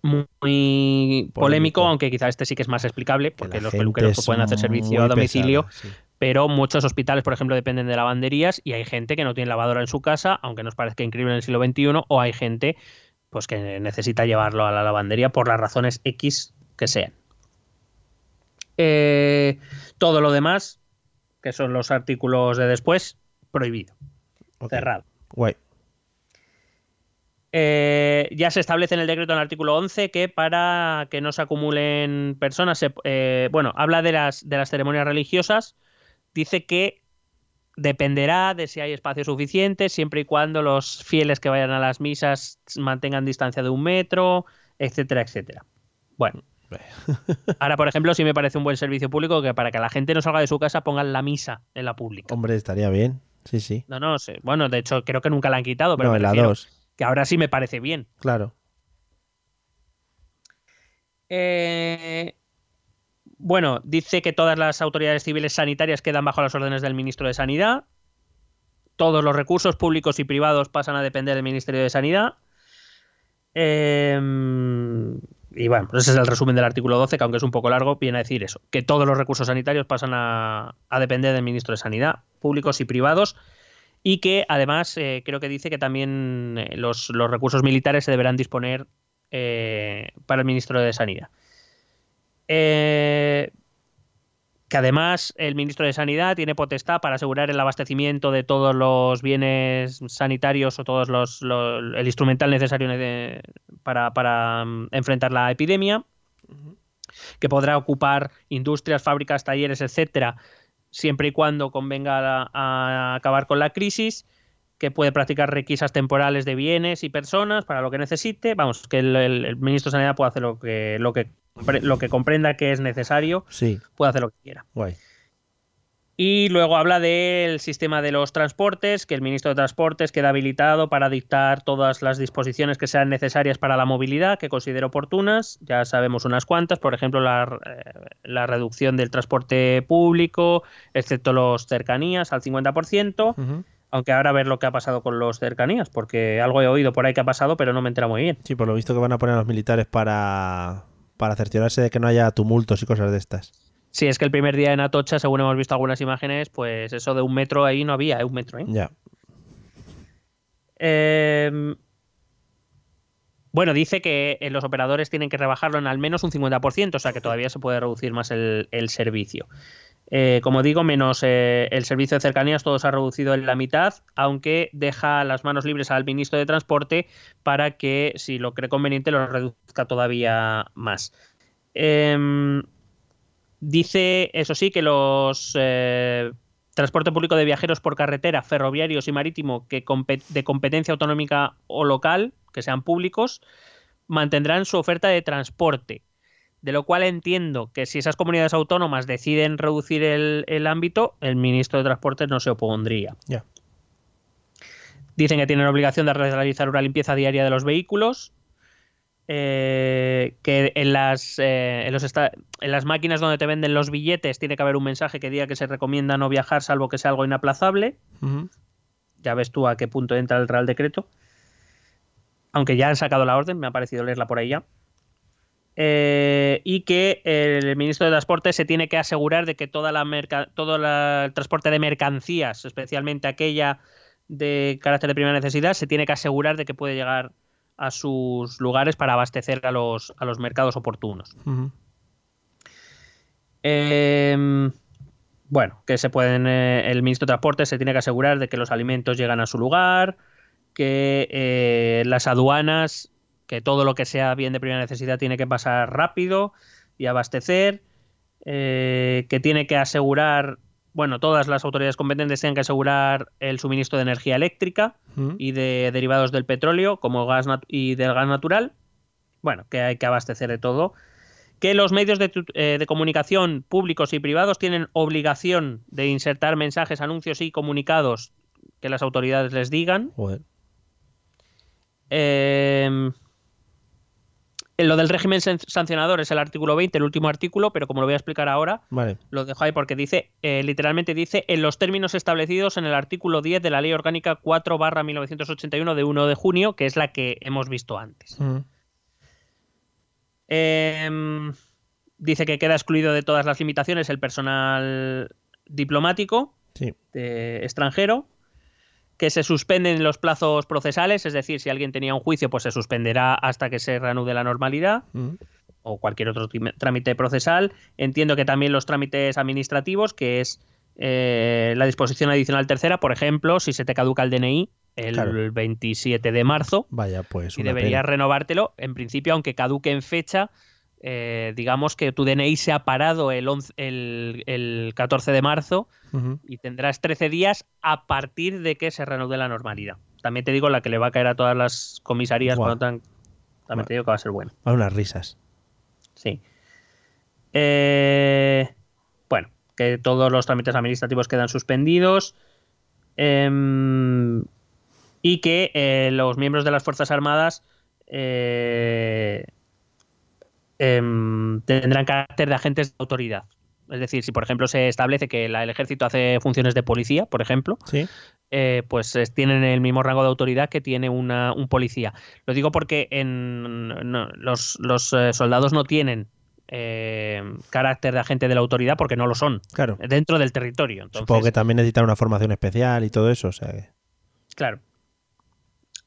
muy polémico, Polémico. aunque quizá este sí que es más explicable, Que porque los peluqueros es pues, pueden hacer servicio a domicilio, pesada, sí. pero muchos hospitales, por ejemplo, dependen de lavanderías y hay gente que no tiene lavadora en su casa, aunque nos parezca increíble en el siglo XXI, o hay gente pues que necesita llevarlo a la lavandería por las razones X que sean. Eh, todo lo demás, que son los artículos de después, prohibido, cerrado. Guay. Eh, ya se establece en el decreto en el artículo 11 que para que no se acumulen personas, se- eh, bueno, habla de las, de las ceremonias religiosas, dice que dependerá de si hay espacio suficiente, siempre y cuando los fieles que vayan a las misas mantengan distancia de un metro, etcétera, etcétera. Bueno. Ahora, por ejemplo, sí me parece un buen servicio público que para que la gente no salga de su casa pongan la misa en la pública. Hombre, estaría bien. Sí, sí. No, no sé. Bueno, de hecho, creo que nunca la han quitado, pero no, en la refiero 2. Que ahora sí me parece bien. Claro. Eh, bueno, dice que todas las autoridades civiles sanitarias quedan bajo las órdenes del ministro de Sanidad. Todos los recursos públicos y privados pasan a depender del Ministerio de Sanidad. Eh, y bueno, pues ese es el resumen del artículo 12, que aunque es un poco largo, viene a decir eso, que todos los recursos sanitarios pasan a, a depender del ministro de Sanidad, públicos y privados, y que además eh, creo que dice que también eh, los, los recursos militares se deberán disponer eh, para el ministro de Sanidad. Eh, que además el ministro de Sanidad tiene potestad para asegurar el abastecimiento de todos los bienes sanitarios o todos los, lo- el instrumental necesario de- para, para, mm, enfrentar la epidemia, que podrá ocupar industrias, fábricas, talleres, etcétera, siempre y cuando convenga a, a acabar con la crisis, que puede practicar requisas temporales de bienes y personas para lo que necesite. Vamos, que el, el- el ministro de Sanidad puede hacer lo que, lo que, lo que comprenda que es necesario, Sí, puede hacer lo que quiera. guay. Y luego habla del sistema de los transportes, que el ministro de Transportes queda habilitado para dictar todas las disposiciones que sean necesarias para la movilidad, que considere oportunas. Ya sabemos unas cuantas, por ejemplo, la, eh, la reducción del transporte público, excepto los cercanías, al 50%. Ujú. Aunque ahora a ver lo que ha pasado con los cercanías, porque algo he oído por ahí que ha pasado, pero no me entera muy bien. Sí, por lo visto que van a poner a los militares para, para cerciorarse de que no haya tumultos y cosas de estas. Sí, es que el primer día en Atocha, según hemos visto algunas imágenes, pues eso de un metro ahí no había, ¿eh? un metro. ¿eh? Ya. Eh, bueno, dice que eh, los operadores tienen que rebajarlo en al menos un 50%, o sea que todavía se puede reducir más el, el servicio. Eh, como digo, menos eh, el servicio de cercanías, todo se ha reducido en la mitad, aunque deja las manos libres al ministro de Transporte para que, si lo cree conveniente, lo reduzca todavía más. Em, dice, eso sí, que los eh, transporte público de viajeros por carretera, ferroviarios y marítimo que de competencia autonómica o local, que sean públicos, mantendrán su oferta de transporte de lo cual entiendo que si esas comunidades autónomas deciden reducir el, ámbito, el ministro de Transportes no se opondría. Dicen que tienen obligación de realizar una limpieza diaria de los vehículos, eh, que en las, eh, en, los en, las máquinas donde te venden los billetes tiene que haber un mensaje que diga que se recomienda no viajar salvo que sea algo inaplazable. Ya ves tú a qué punto entra el Real Decreto. Aunque ya han sacado la orden, me ha parecido leerla por ahí ya. Eh, y que el ministro de Transporte se tiene que asegurar de que toda la todo el transporte de mercancías, especialmente aquella de carácter de primera necesidad, se tiene que asegurar de que puede llegar a sus lugares para abastecer a los, a los mercados oportunos. Em, bueno, que se pueden. Eh, el ministro de Transporte se tiene que asegurar de que los alimentos llegan a su lugar, que eh, las aduanas que todo lo que sea bien de primera necesidad tiene que pasar rápido y abastecer, eh, que tiene que asegurar, bueno, todas las autoridades competentes tienen que asegurar el suministro de energía eléctrica y de derivados del petróleo como gas y del gas natural, bueno, que hay que abastecer de todo, que los medios de, eh, comunicación públicos y privados tienen obligación de insertar mensajes, anuncios y comunicados que las autoridades les digan. Eh, lo del régimen sancionador es el artículo 20, el último artículo, pero como lo voy a explicar ahora, lo dejo ahí porque dice, eh, literalmente dice, en los términos establecidos en el artículo 10 de la Ley Orgánica 4 barra 1981 de 1 de junio, que es la que hemos visto antes. Mm. Em, dice que queda excluido de todas las limitaciones el personal diplomático extranjero que se suspenden los plazos procesales, es decir, si alguien tenía un juicio, pues se suspenderá hasta que se reanude la normalidad. Mm. o cualquier otro trámite procesal. Entiendo que también los trámites administrativos, que es eh, la disposición adicional tercera, por ejemplo, si se te caduca el DNI el 27 de marzo, Vaya, pues y deberías renovártelo, en principio, aunque caduque en fecha, eh, digamos que tu DNI se ha parado el, el, 14 de marzo y tendrás 13 días a partir de que se reanude la normalidad. También te digo la que le va a caer a todas las comisarías, también te digo que va a ser bueno. A unas risas. Sí. Eh, bueno, que todos los trámites administrativos quedan suspendidos. Em, y que eh, los miembros de las Fuerzas Armadas eh, Em, tendrán carácter de agentes de autoridad. Es decir, si por ejemplo se establece que el ejército hace funciones de policía, por ejemplo, eh, pues tienen el mismo rango de autoridad que tiene un policía. Lo digo porque en, los, eh, soldados no tienen eh, carácter de agente de la autoridad porque no lo son claro. dentro del territorio. Supongo que también necesitan una formación especial y todo eso. O sea Claro.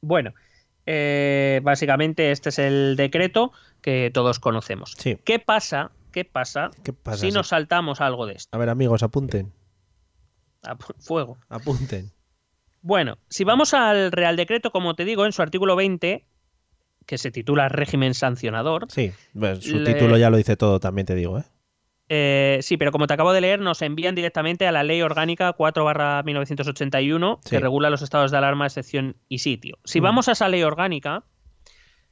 Bueno, básicamente este es el decreto que todos conocemos. ¿Qué pasa? ¿Qué pasa, si nos saltamos algo de esto? A ver, amigos, apunten. fuego. Apunten. Bueno, si vamos al Real Decreto, como te digo, en su artículo 20, que se titula Régimen Sancionador. Sí, su título ya lo dice todo, también te digo, ¿eh? ¿Eh? sí, pero como te acabo de leer, nos envían directamente a la Ley Orgánica 4 1981, que regula los estados de alarma, excepción y sitio. Si mm. vamos a esa ley orgánica,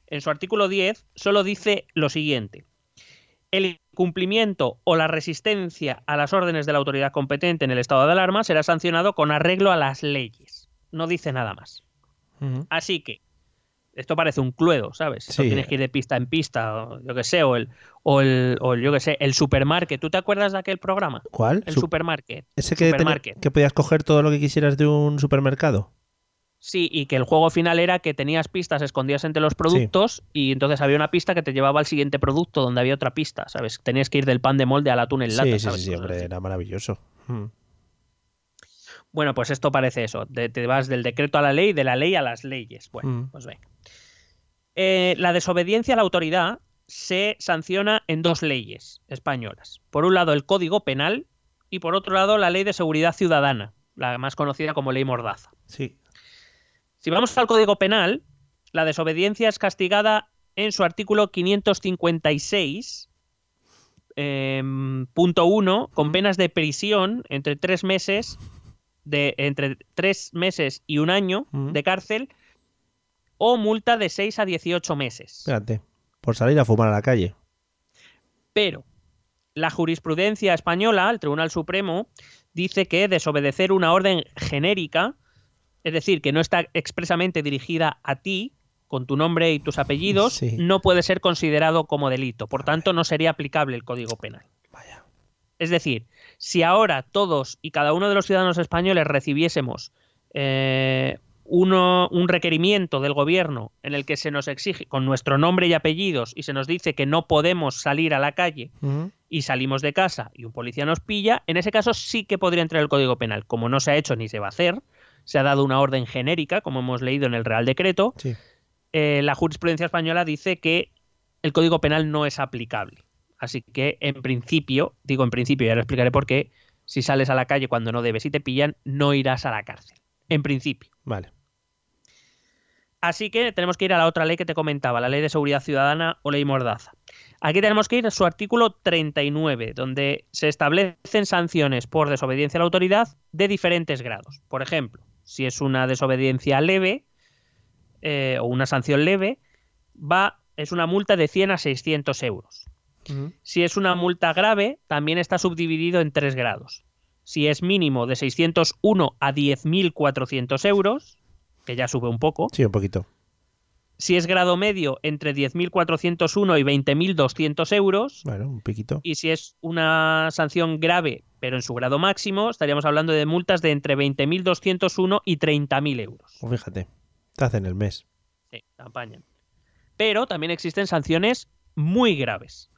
en su artículo 10, solo dice lo siguiente. El cumplimiento o la resistencia a las órdenes de la autoridad competente en el estado de alarma será sancionado con arreglo a las leyes. No dice nada más. Así que, esto parece un cluedo, ¿sabes? Tienes que ir de pista en pista, o yo que sé, o el, o el, o yo que sé, el supermarket. ¿Tú te acuerdas de aquel programa? ¿Cuál? El supermarket. Ese que, que podías coger todo lo que quisieras de un supermercado. Sí, y que el juego final era que tenías pistas escondidas entre los productos y entonces había una pista que te llevaba al siguiente producto donde había otra pista, ¿sabes? Tenías que ir del pan de molde al atún en lata, sí, Sí, sí, hombre, era maravilloso. Hmm. Bueno, pues esto parece eso. te vas del decreto a la ley, de la ley a las leyes. Bueno, hmm. pues venga. Eh, la desobediencia a la autoridad se sanciona en dos leyes españolas. Por un lado, el Código Penal y por otro lado la Ley de Seguridad Ciudadana, la más conocida como Ley Mordaza. Sí. Si vamos al Código Penal, la desobediencia es castigada en su artículo 556, eh, punto 1, con penas de prisión entre tres meses, de, entre tres meses y un año de cárcel o multa de 6 a 18 meses. Fíjate. Por salir a fumar a la calle. Pero la jurisprudencia española, el Tribunal Supremo, dice que desobedecer una orden genérica, es decir, que no está expresamente dirigida a ti, con tu nombre y tus apellidos, Sí. no puede ser considerado como delito. Por tanto, no sería aplicable el Código Penal. Vaya. Es decir, si ahora todos y cada uno de los ciudadanos españoles recibiésemos eh, uno, un requerimiento del gobierno en el que se nos exige con nuestro nombre y apellidos y se nos dice que no podemos salir a la calle y salimos de casa y un policía nos pilla, en ese caso sí que podría entrar el Código Penal. Como no se ha hecho ni se va a hacer, se ha dado una orden genérica, como hemos leído en el Real Decreto, Sí. eh, la jurisprudencia española dice que el Código Penal no es aplicable. Así que, en principio, digo en principio, ya lo explicaré por qué, si sales a la calle cuando no debes y te pillan, no irás a la cárcel. En principio. Vale. Así que tenemos que ir a la otra ley que te comentaba, la Ley de Seguridad Ciudadana o Ley Mordaza. Aquí tenemos que ir a su artículo 39, donde se establecen sanciones por desobediencia a la autoridad de diferentes grados. Por ejemplo, si es una desobediencia leve eh, o una sanción leve, va, es una multa de 100 a 600 euros. Si es una multa grave, también está subdividido en tres grados. Si es mínimo de 601 a 10.400 euros, que ya sube un poco. Sí, un poquito. Si es grado medio, entre 10.401 y 20.200 euros. Bueno, un piquito. Y si es una sanción grave, pero en su grado máximo, estaríamos hablando de multas de entre 20.201 y 30.000 euros. Pues fíjate. Te hacen el mes. Sí, te apañan. Pero también existen sanciones muy graves.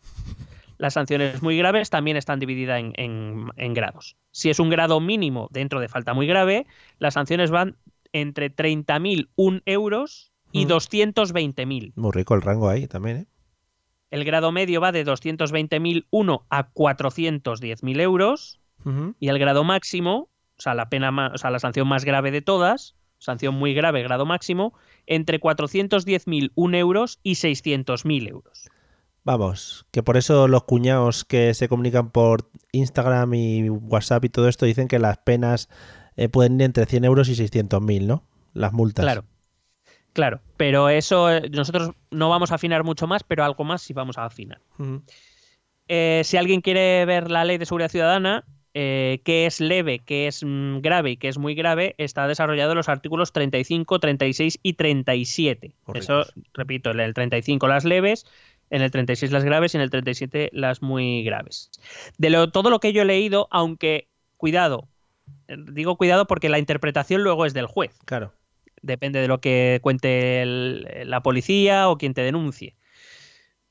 Las sanciones muy graves también están divididas en, en- en grados. Si es un grado mínimo dentro de falta muy grave, las sanciones van entre 30.001 euros y Mm. 220.000. Muy rico el rango ahí también, ¿eh? El grado medio va de 220.001 a 410.000 euros. Y el grado máximo, o sea, la pena ma- o sea, la sanción más grave de todas, sanción muy grave, grado máximo, entre 410.001 euros y 600.000 euros. Vamos, que por eso los cuñados que se comunican por Instagram y WhatsApp y todo esto dicen que las penas eh, pueden ir entre 100 euros y 600 mil, ¿no? Las multas. Claro. Claro, pero eso eh, nosotros no vamos a afinar mucho más, pero algo más sí vamos a afinar. Eh, si alguien quiere ver la ley de seguridad ciudadana, eh, qué es leve, qué es mm, grave y qué es muy grave, está desarrollado en los artículos 35, 36 y 37. Muy Eso, repito, en el 35 las leves, en el 36 las graves y en el 37 las muy graves. De lo, todo lo que yo he leído, aunque, cuidado, digo cuidado porque la interpretación luego es del juez Claro. depende de lo que cuente el- la policía o quien te denuncie.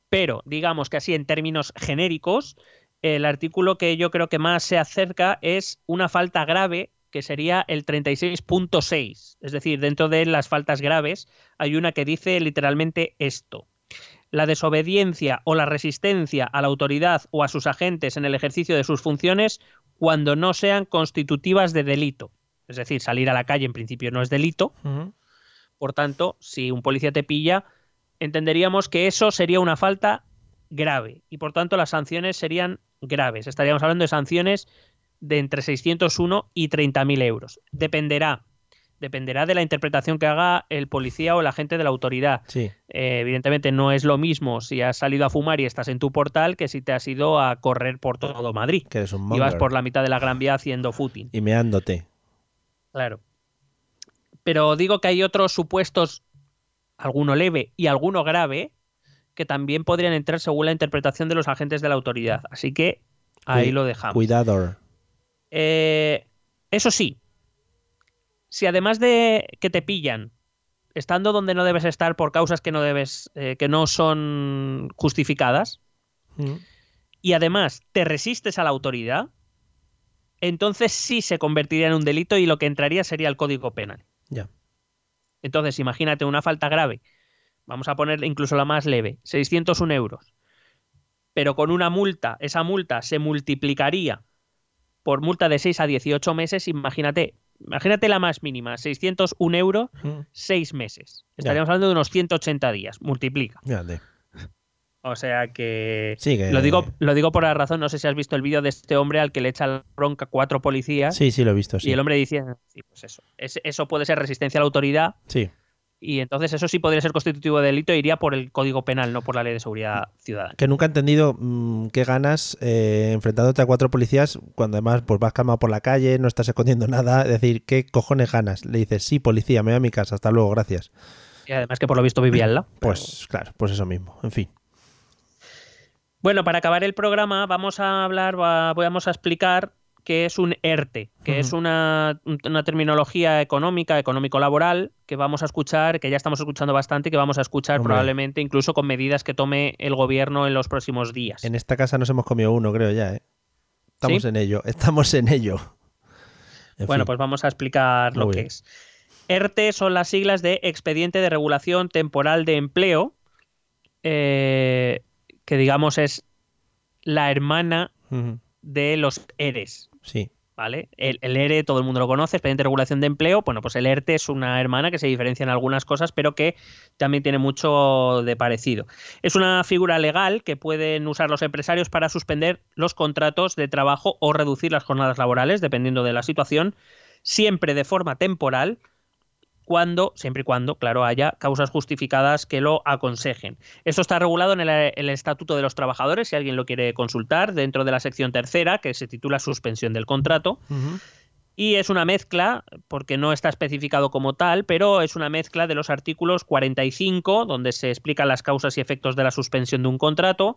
Pero, digamos que así en términos genéricos, el artículo que yo creo que más se acerca es una falta grave, que sería el 36.6. Es decir, dentro de las faltas graves hay una que dice literalmente esto. La desobediencia o la resistencia a la autoridad o a sus agentes en el ejercicio de sus funciones cuando no sean constitutivas de delito. Es decir, salir a la calle en principio no es delito, por tanto, si un policía te pilla, entenderíamos que eso sería una falta grave y por tanto las sanciones serían graves. Estaríamos hablando de sanciones de entre 601 y 30.000 euros. Dependerá. Dependerá de la interpretación que haga el policía o el agente de la autoridad. Sí. Eh, evidentemente no es lo mismo si has salido a fumar y estás en tu portal que si te has ido a correr por todo Madrid. Que eres un Y vas por la mitad de la Gran Vía haciendo footing. Y meándote. Claro. Pero digo que hay otros supuestos, alguno leve y alguno grave, que también podrían entrar según la interpretación de los agentes de la autoridad. Así que ahí lo dejamos. Cuidador. Eh, eso sí, si además de que te pillan, estando donde no debes estar por causas que no debes, eh, que no son justificadas, Ujú. y además te resistes a la autoridad, entonces sí se convertiría en un delito y lo que entraría sería el Código Penal. Ya. Entonces, imagínate una falta grave, vamos a poner incluso la más leve, 601 euros, pero con una multa, esa multa se multiplicaría por multa de 6 a 18 meses, imagínate, imagínate la más mínima, 601 euros, 6 meses. Estaríamos hablando de unos 180 días, multiplica. O sea que, Sí, que- Lo, digo, lo digo por la razón, no sé si has visto el vídeo de este hombre al que le echa la bronca cuatro policías Sí, sí, lo he visto, sí. y el hombre dice, sí, pues eso, Es- eso puede ser resistencia a la autoridad Sí. Y entonces eso sí podría ser constitutivo de delito e iría por el Código Penal, no por la Ley de Seguridad Ciudadana. Que nunca he entendido mm, qué ganas eh, enfrentándote a cuatro policías cuando además pues vas calmado por la calle, no estás escondiendo nada. Es decir, ¿qué cojones ganas? Le dices, sí, policía, me voy a mi casa, hasta luego, gracias. Y además que por lo visto vivía al lado. Pues claro, pues eso mismo. En fin. Bueno, para acabar el programa vamos a hablar, va- vamos a explicar qué es un ERTE, que es una, una terminología económica, económico-laboral, que vamos a escuchar, que ya estamos escuchando bastante y que vamos a escuchar Hombre. probablemente incluso con medidas que tome el gobierno en los próximos días. En esta casa nos hemos comido uno, creo ya, ¿eh? Estamos ¿Sí? en ello, estamos en ello. En Bueno, fin. pues vamos a explicar lo que es. ERTE son las siglas de Expediente de Regulación Temporal de Empleo, eh, que digamos es la hermana de los ERES. Sí. ¿Vale? El, el ERE todo el mundo lo conoce, expediente de regulación de empleo. Bueno, pues el ERTE es una hermana que se diferencia en algunas cosas, pero que también tiene mucho de parecido. Es una figura legal que pueden usar los empresarios para suspender los contratos de trabajo o reducir las jornadas laborales, dependiendo de la situación, siempre de forma temporal, cuando, siempre y cuando, claro, haya causas justificadas que lo aconsejen. Esto está regulado en el, el Estatuto de los Trabajadores, si alguien lo quiere consultar, dentro de la sección tercera, que se titula Suspensión del contrato. Y es una mezcla, porque no está especificado como tal, pero es una mezcla de los artículos 45, donde se explican las causas y efectos de la suspensión de un contrato,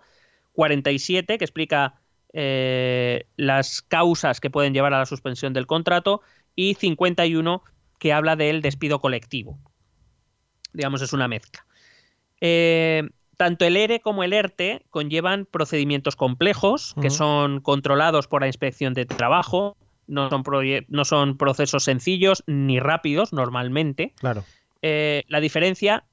47, que explica eh, las causas que pueden llevar a la suspensión del contrato, y 51, que habla del despido colectivo. Digamos, es una mezcla. Eh, tanto el ERE como el ERTE conllevan procedimientos complejos que son controlados por la inspección de trabajo, no son, no son procesos sencillos ni rápidos normalmente. Claro. Eh, la diferencia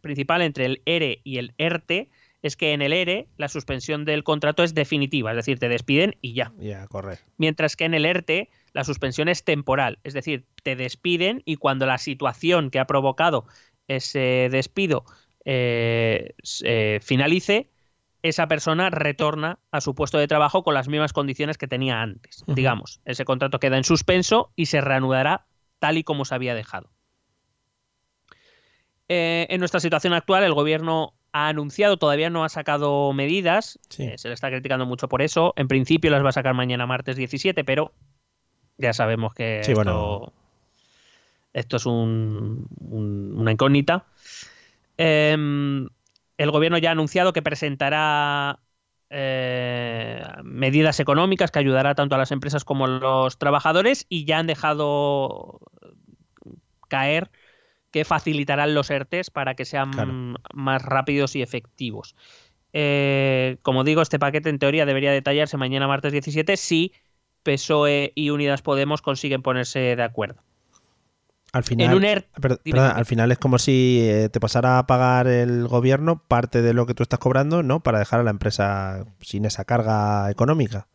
principal entre el ERE y el ERTE es que en el ERE la suspensión del contrato es definitiva, es decir, te despiden y ya. Ya, correr. Mientras que en el ERTE la suspensión es temporal, es decir, te despiden y cuando la situación que ha provocado ese despido eh, eh, finalice, esa persona retorna a su puesto de trabajo con las mismas condiciones que tenía antes. Digamos, ese contrato queda en suspenso y se reanudará tal y como se había dejado. Eh, en nuestra situación actual, el gobierno ha anunciado, todavía no ha sacado medidas, Sí. eh, se le está criticando mucho por eso. En principio las va a sacar mañana martes 17, pero ya sabemos que Sí, esto, bueno. esto es un- un- una incógnita. Em, el gobierno ya ha anunciado que presentará eh, medidas económicas que ayudará tanto a las empresas como a los trabajadores y ya han dejado caer que facilitarán los ERTES para que sean Claro. más rápidos y efectivos. Eh, como digo, este paquete en teoría debería detallarse mañana martes 17 si PSOE y Unidas Podemos consiguen ponerse de acuerdo. Final, ERTE... Al final es como si eh, te pasara a pagar el gobierno parte de lo que tú estás cobrando, ¿no? Para dejar a la empresa sin esa carga económica.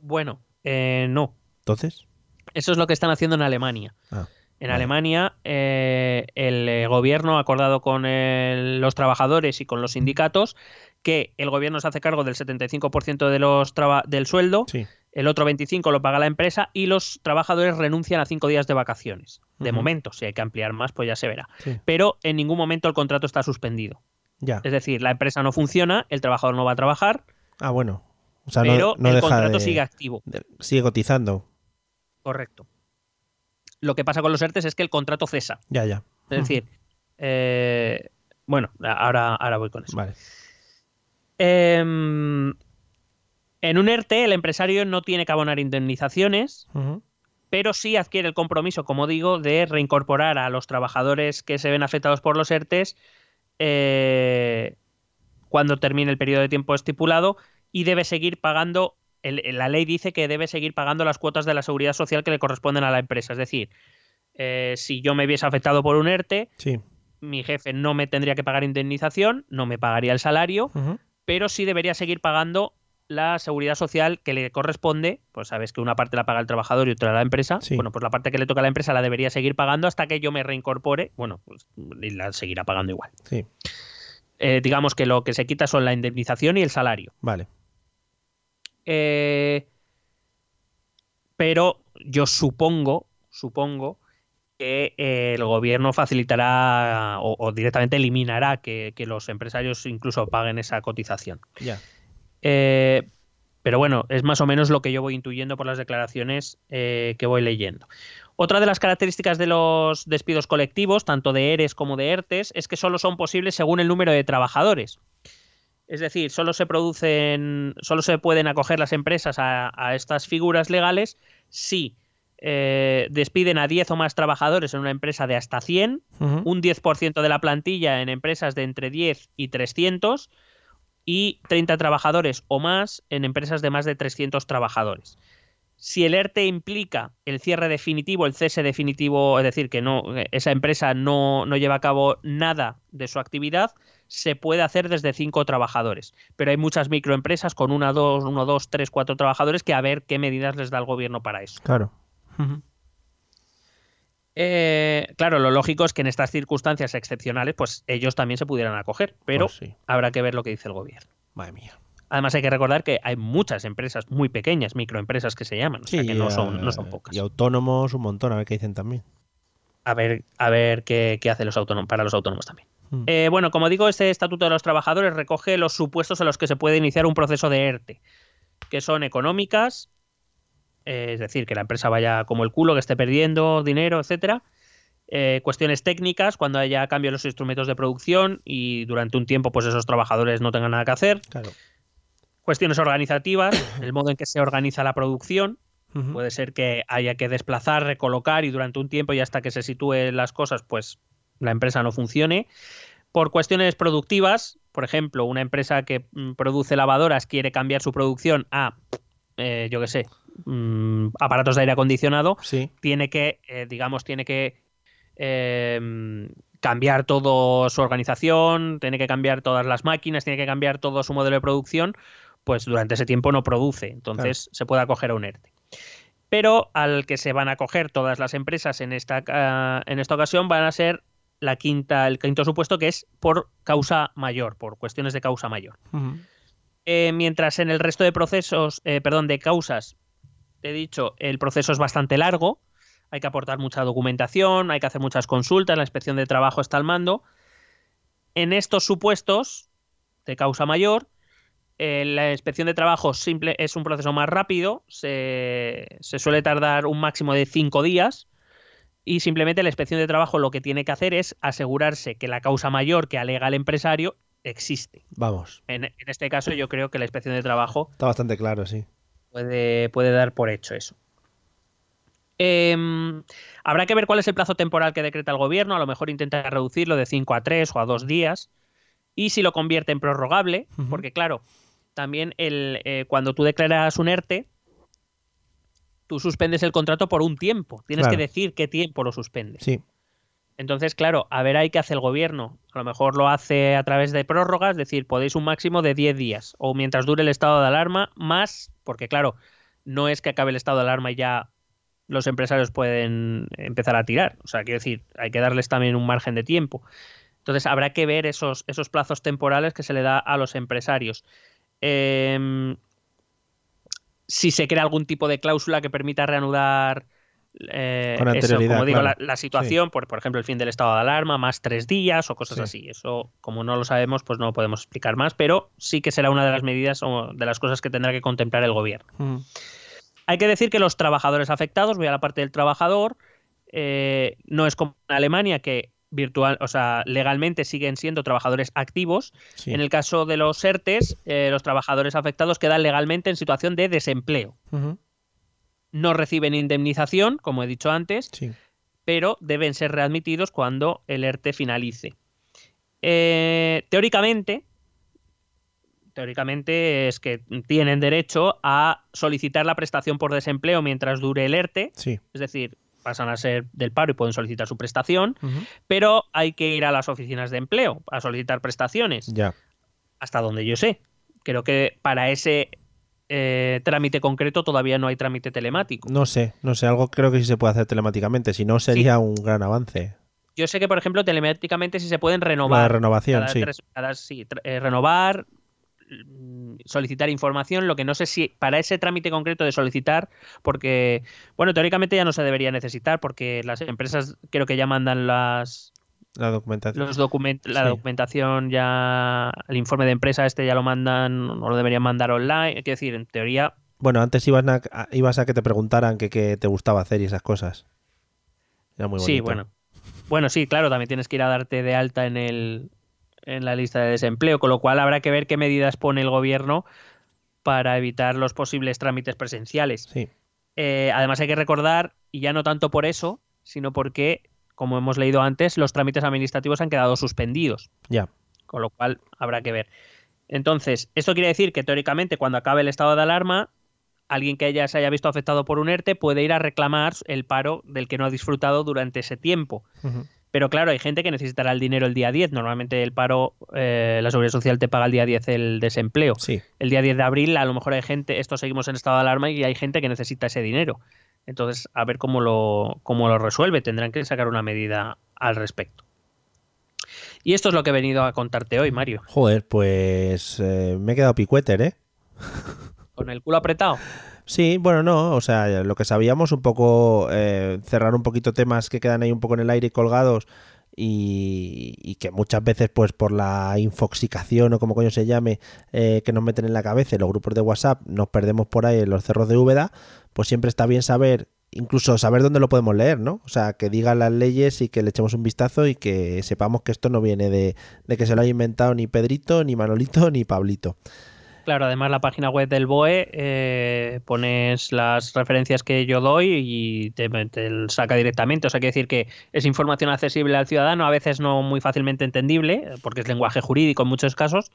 Bueno, eh, no. Entonces, Eso es lo que están haciendo en Alemania. Ah, En vale. Alemania, eh, el eh, gobierno ha acordado con el- los trabajadores y con los sindicatos que el gobierno se hace cargo del 75% de los traba- del sueldo, sí. el otro 25% lo paga la empresa y los trabajadores renuncian a cinco días de vacaciones. De momento, si hay que ampliar más, pues ya se verá. Sí. Pero en ningún momento el contrato está suspendido. Ya. Es decir, la empresa no funciona, el trabajador no va a trabajar, Ah, bueno. O sea, no- pero no, el deja contrato de- sigue activo. sigue cotizando. Correcto. Lo que pasa con los ERTES es que el contrato cesa. Ya, ya. Es decir, eh, bueno, ahora, ahora voy con eso. Vale. Em, en un ERTE, el empresario no tiene que abonar indemnizaciones, pero sí adquiere el compromiso, como digo, de reincorporar a los trabajadores que se ven afectados por los ERTES eh, cuando termine el periodo de tiempo estipulado y debe seguir pagando. El- la ley dice que debe seguir pagando las cuotas de la seguridad social que le corresponden a la empresa. Es decir, eh, si yo me viese afectado por un ERTE, Sí. mi jefe no me tendría que pagar indemnización, no me pagaría el salario, pero sí debería seguir pagando la seguridad social que le corresponde, pues sabes que una parte la paga el trabajador y otra la empresa, Sí. bueno, pues la parte que le toca a la empresa la debería seguir pagando hasta que yo me reincorpore, bueno, pues la seguirá pagando igual. Sí, Eh, digamos que lo que se quita son la indemnización y el salario. vale. Eh, pero yo supongo, supongo que eh, el gobierno facilitará o, o directamente eliminará que, que los empresarios incluso paguen esa cotización. Ya. Eh, pero bueno, es más o menos lo que yo voy intuyendo por las declaraciones eh, que voy leyendo. Otra de las características de los despidos colectivos, tanto de ERES como de ERTES, es que solo son posibles según el número de trabajadores. Es decir, solo se producen, solo se pueden acoger las empresas a, a estas figuras legales si eh, despiden a 10 o más trabajadores en una empresa de hasta 100, Ujú. un 10% de la plantilla en empresas de entre 10 y 300 y 30 trabajadores o más en empresas de más de 300 trabajadores. Si el ERTE implica el cierre definitivo, el cese definitivo, es decir, que no, esa empresa no, no lleva a cabo nada de su actividad, se puede hacer desde cinco trabajadores. Pero hay muchas microempresas con una, dos, uno, dos, tres, cuatro trabajadores que a ver qué medidas les da el gobierno para eso. Claro. Eh, claro, lo lógico es que en estas circunstancias excepcionales, pues ellos también se pudieran acoger, pero Pues sí. habrá que ver lo que dice el gobierno. Madre mía. Además hay que recordar que hay muchas empresas muy pequeñas, microempresas que se llaman, o sea que no son, no son pocas. Y autónomos un montón, a ver qué dicen también. A ver, a ver qué, qué hace los autónomos, para los autónomos también. Mm. Eh, bueno, como digo, este Estatuto de los Trabajadores recoge los supuestos en los que se puede iniciar un proceso de ERTE, que son económicas, eh, es decir, que la empresa vaya como el culo, que esté perdiendo dinero, etcétera. Eh, cuestiones técnicas, cuando haya cambio en los instrumentos de producción y durante un tiempo pues esos trabajadores no tengan nada que hacer. Claro. Cuestiones organizativas, el modo en que se organiza la producción. Puede ser que haya que desplazar, recolocar y durante un tiempo y hasta que se sitúen las cosas, pues la empresa no funcione. Por cuestiones productivas, por ejemplo, una empresa que mm, produce lavadoras quiere cambiar su producción a, eh, yo qué sé, mm, aparatos de aire acondicionado, Sí. tiene que, eh, digamos, tiene que eh, cambiar toda su organización, tiene que cambiar todas las máquinas, tiene que cambiar todo su modelo de producción, pues durante ese tiempo no produce. Entonces se puede acoger a un ERTE. Pero al que se van a acoger todas las empresas en esta, en esta ocasión van a ser la quinta, el quinto supuesto que es por causa mayor, por cuestiones de causa mayor. Eh, mientras en el resto de procesos, eh, perdón, de causas, te he dicho, el proceso es bastante largo, hay que aportar mucha documentación, hay que hacer muchas consultas, la inspección de trabajo está al mando. En estos supuestos de causa mayor, eh, la inspección de trabajo simple es un proceso más rápido, se, se suele tardar un máximo de cinco días y simplemente la inspección de trabajo lo que tiene que hacer es asegurarse que la causa mayor que alega el empresario existe. Vamos. En, en este caso yo creo que la inspección de trabajo Está bastante claro, sí. puede, puede dar por hecho eso. Em, habrá que ver cuál es el plazo temporal que decreta el gobierno, a lo mejor intenta reducirlo de 5 a 3 o a 2 días, y si lo convierte en prorrogable, porque claro, también el, eh, cuando tú declaras un ERTE, tú suspendes el contrato por un tiempo, tienes Claro. que decir qué tiempo lo suspendes. Sí. Entonces, claro, a ver ahí qué hace el gobierno. A lo mejor lo hace a través de prórrogas, es decir, podéis un máximo de 10 días o mientras dure el estado de alarma, más, porque claro, no es que acabe el estado de alarma y ya los empresarios pueden empezar a tirar. O sea, quiero decir, hay que darles también un margen de tiempo. Entonces, habrá que ver esos, esos plazos temporales que se le da a los empresarios. Em, si se crea algún tipo de cláusula que permita reanudar eh, Con eso, como digo, la, la situación, por, por ejemplo, el fin del estado de alarma, más tres días o cosas Sí. así. Eso, como no lo sabemos, pues no lo podemos explicar más, pero sí que será una de las medidas o de las cosas que tendrá que contemplar el gobierno. Ujú. Hay que decir que los trabajadores afectados, voy a la parte del trabajador, eh, no es como en Alemania que virtual, o sea, legalmente siguen siendo trabajadores activos. Sí. En el caso de los ERTES, eh, los trabajadores afectados quedan legalmente en situación de desempleo. No reciben indemnización, como he dicho antes, Sí. pero deben ser readmitidos cuando el ERTE finalice. Eh, teóricamente, teóricamente es que tienen derecho a solicitar la prestación por desempleo mientras dure el ERTE, Sí. es decir, pasan a ser del paro y pueden solicitar su prestación, pero hay que ir a las oficinas de empleo a solicitar prestaciones Ya. hasta donde yo sé. Creo que para ese eh, trámite concreto todavía no hay trámite telemático. No sé, no sé, algo creo que sí se puede hacer telemáticamente, si no sería un gran avance. Yo sé que, por ejemplo, telemáticamente sí se pueden renovar. La renovación, sí. sí eh, renovar, solicitar información, lo que no sé si para ese trámite concreto de solicitar, porque, bueno, teóricamente ya no se debería necesitar, porque las empresas creo que ya mandan las, la documentación. Los la documentación ya, el informe de empresa este ya lo mandan, o lo deberían mandar online. Quiero decir, en teoría. Bueno, antes ibas a, ibas a que te preguntaran qué te gustaba hacer y esas cosas. Era muy bonito. Sí, bueno. Bueno, sí, claro, también tienes que ir a darte de alta en el en la lista de desempleo, con lo cual habrá que ver qué medidas pone el gobierno para evitar los posibles trámites presenciales. Sí. Eh, además hay que recordar, y ya no tanto por eso, sino porque como hemos leído antes, los trámites administrativos han quedado suspendidos. Ya. Con lo cual habrá que ver. Entonces, esto quiere decir que teóricamente cuando acabe el estado de alarma, alguien que ya se haya visto afectado por un ERTE puede ir a reclamar el paro del que no ha disfrutado durante ese tiempo. Pero claro, hay gente que necesitará el dinero el día 10. Normalmente el paro, eh, la seguridad social te paga el día 10 el desempleo. Sí. El día 10 de abril a lo mejor hay gente, esto seguimos en estado de alarma y hay gente que necesita ese dinero. Entonces, a ver cómo lo, cómo lo resuelve. Tendrán que sacar una medida al respecto. Y esto es lo que he venido a contarte hoy, Mario. Joder, pues eh, me he quedado picueter, ¿eh? ¿Con el culo apretado? Sí, bueno, no, o sea, lo que sabíamos, un poco eh, cerrar un poquito temas que quedan ahí un poco en el aire colgados y, que muchas veces, pues por la infoxicación o como coño se llame, eh, que nos meten en la cabeza los grupos de WhatsApp, nos perdemos por ahí en los cerros de Úbeda, pues siempre está bien saber, incluso saber dónde lo podemos leer, ¿no? O sea, que digan las leyes y que le echemos un vistazo y que sepamos que esto no viene de, de que se lo haya inventado ni Pedrito, ni Manolito, ni Pablito. Claro, además la página web del BOE eh, pones las referencias que yo doy y te, saca directamente. O sea, quiere decir que es información accesible al ciudadano, a veces no muy fácilmente entendible, porque es lenguaje jurídico en muchos casos,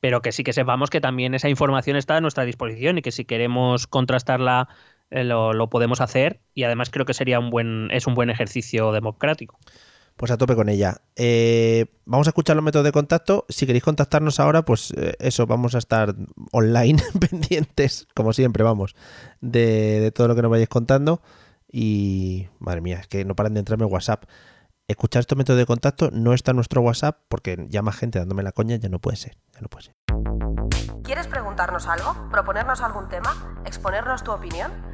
pero que sí que sepamos que también esa información está a nuestra disposición y que si queremos contrastarla eh, lo, lo, podemos hacer y además creo que sería un buen es un buen ejercicio democrático. Pues a tope con ella. Eh, vamos a escuchar los métodos de contacto. Si queréis contactarnos ahora, pues eh, eso, vamos a estar online pendientes, como siempre, vamos, de, todo lo que nos vayáis contando. Y madre mía, es que no paran de entrarme WhatsApp. Escuchar estos métodos de contacto no está en nuestro WhatsApp porque ya más gente dándome la coña ya no puede ser. Ya no puede ser. ¿Quieres preguntarnos algo? ¿Proponernos algún tema? ¿Exponernos tu opinión?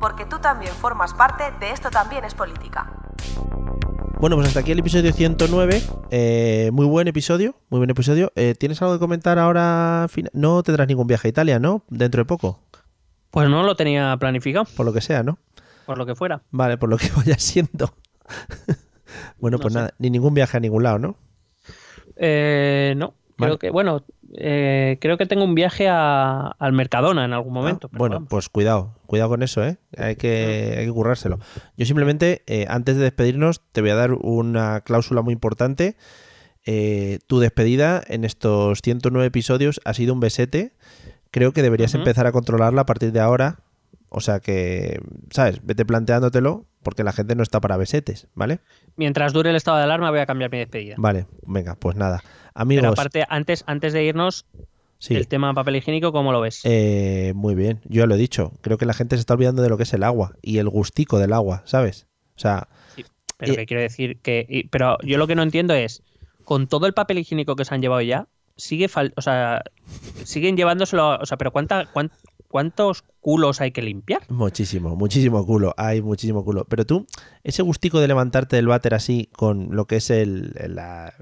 porque tú también formas parte de Esto también es política. Bueno, pues hasta aquí el episodio 109. Eh, muy buen episodio, muy buen episodio. Eh, ¿Tienes algo que comentar ahora? No tendrás ningún viaje a Italia, ¿no? Dentro de poco. Pues no lo tenía planificado. Por lo que sea, ¿no? Por lo que fuera. Vale, por lo que vaya siendo. bueno, pues nada, ni ningún viaje a ningún lado, ¿no? Eh, no. Creo que, bueno, eh, creo que tengo un viaje al Mercadona en algún momento. Ah, bueno, pues cuidado, cuidado con eso, ¿eh? Hay que, hay que currárselo. Yo simplemente, eh, antes de despedirnos, te voy a dar una cláusula muy importante. Eh, tu despedida en estos 109 episodios ha sido un besete. Creo que deberías empezar a controlarla a partir de ahora. O sea que, ¿sabes? Vete planteándotelo porque la gente no está para besetes, ¿vale? Mientras dure el estado de alarma voy a cambiar mi despedida. Vale, venga, pues nada. Amigos. Pero aparte, antes, antes de irnos, el tema papel higiénico, ¿cómo lo ves? Eh, muy bien, yo ya lo he dicho. Creo que la gente se está olvidando de lo que es el agua y el gustico del agua, ¿sabes? O sea. pero que quiero decir que. pero yo lo que no entiendo es, con todo el papel higiénico que se han llevado ya, sigue o sea, siguen llevándoselo, o sea, pero cuánta, ¿cuántos culos hay que limpiar? Muchísimo, muchísimo culo, hay muchísimo culo. Pero tú, ese gustico de levantarte del váter así con lo que es el,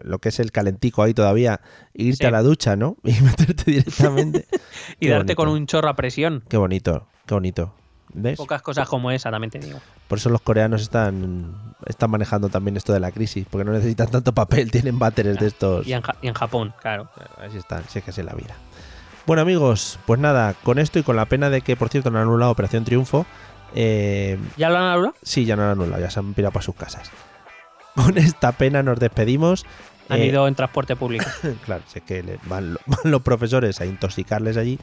lo que es el calentico ahí todavía, irte a la ducha, ¿no? Y meterte directamente. y darte con un chorro a presión. Qué bonito, qué bonito. ¿Ves? Pocas cosas como esa, también te digo. Por eso los coreanos están, están manejando también esto de la crisis, porque no necesitan tanto papel, tienen váteres de estos. Y en, y en Japón, claro. Así están, si es que es la vida. Bueno amigos, pues nada, con esto y con la pena de que, por cierto, no han anulado Operación Triunfo. Eh, ¿Ya lo han anulado? sí, ya no han anulado, ya se han pirado para sus casas. Con esta pena nos despedimos. Han Eh, ido en transporte público. claro, sé que van, lo- van los profesores a intoxicarles allí.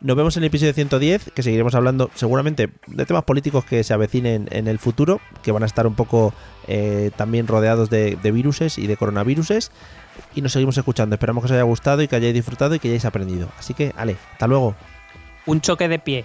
Nos vemos en el episodio 110, que seguiremos hablando seguramente de temas políticos que se avecinen en el futuro, que van a estar un poco eh, también rodeados de, de viruses y de coronaviruses. Y nos seguimos escuchando. Esperamos que os haya gustado y que hayáis disfrutado y que hayáis aprendido. Así que, ale, hasta luego. Un choque de pie.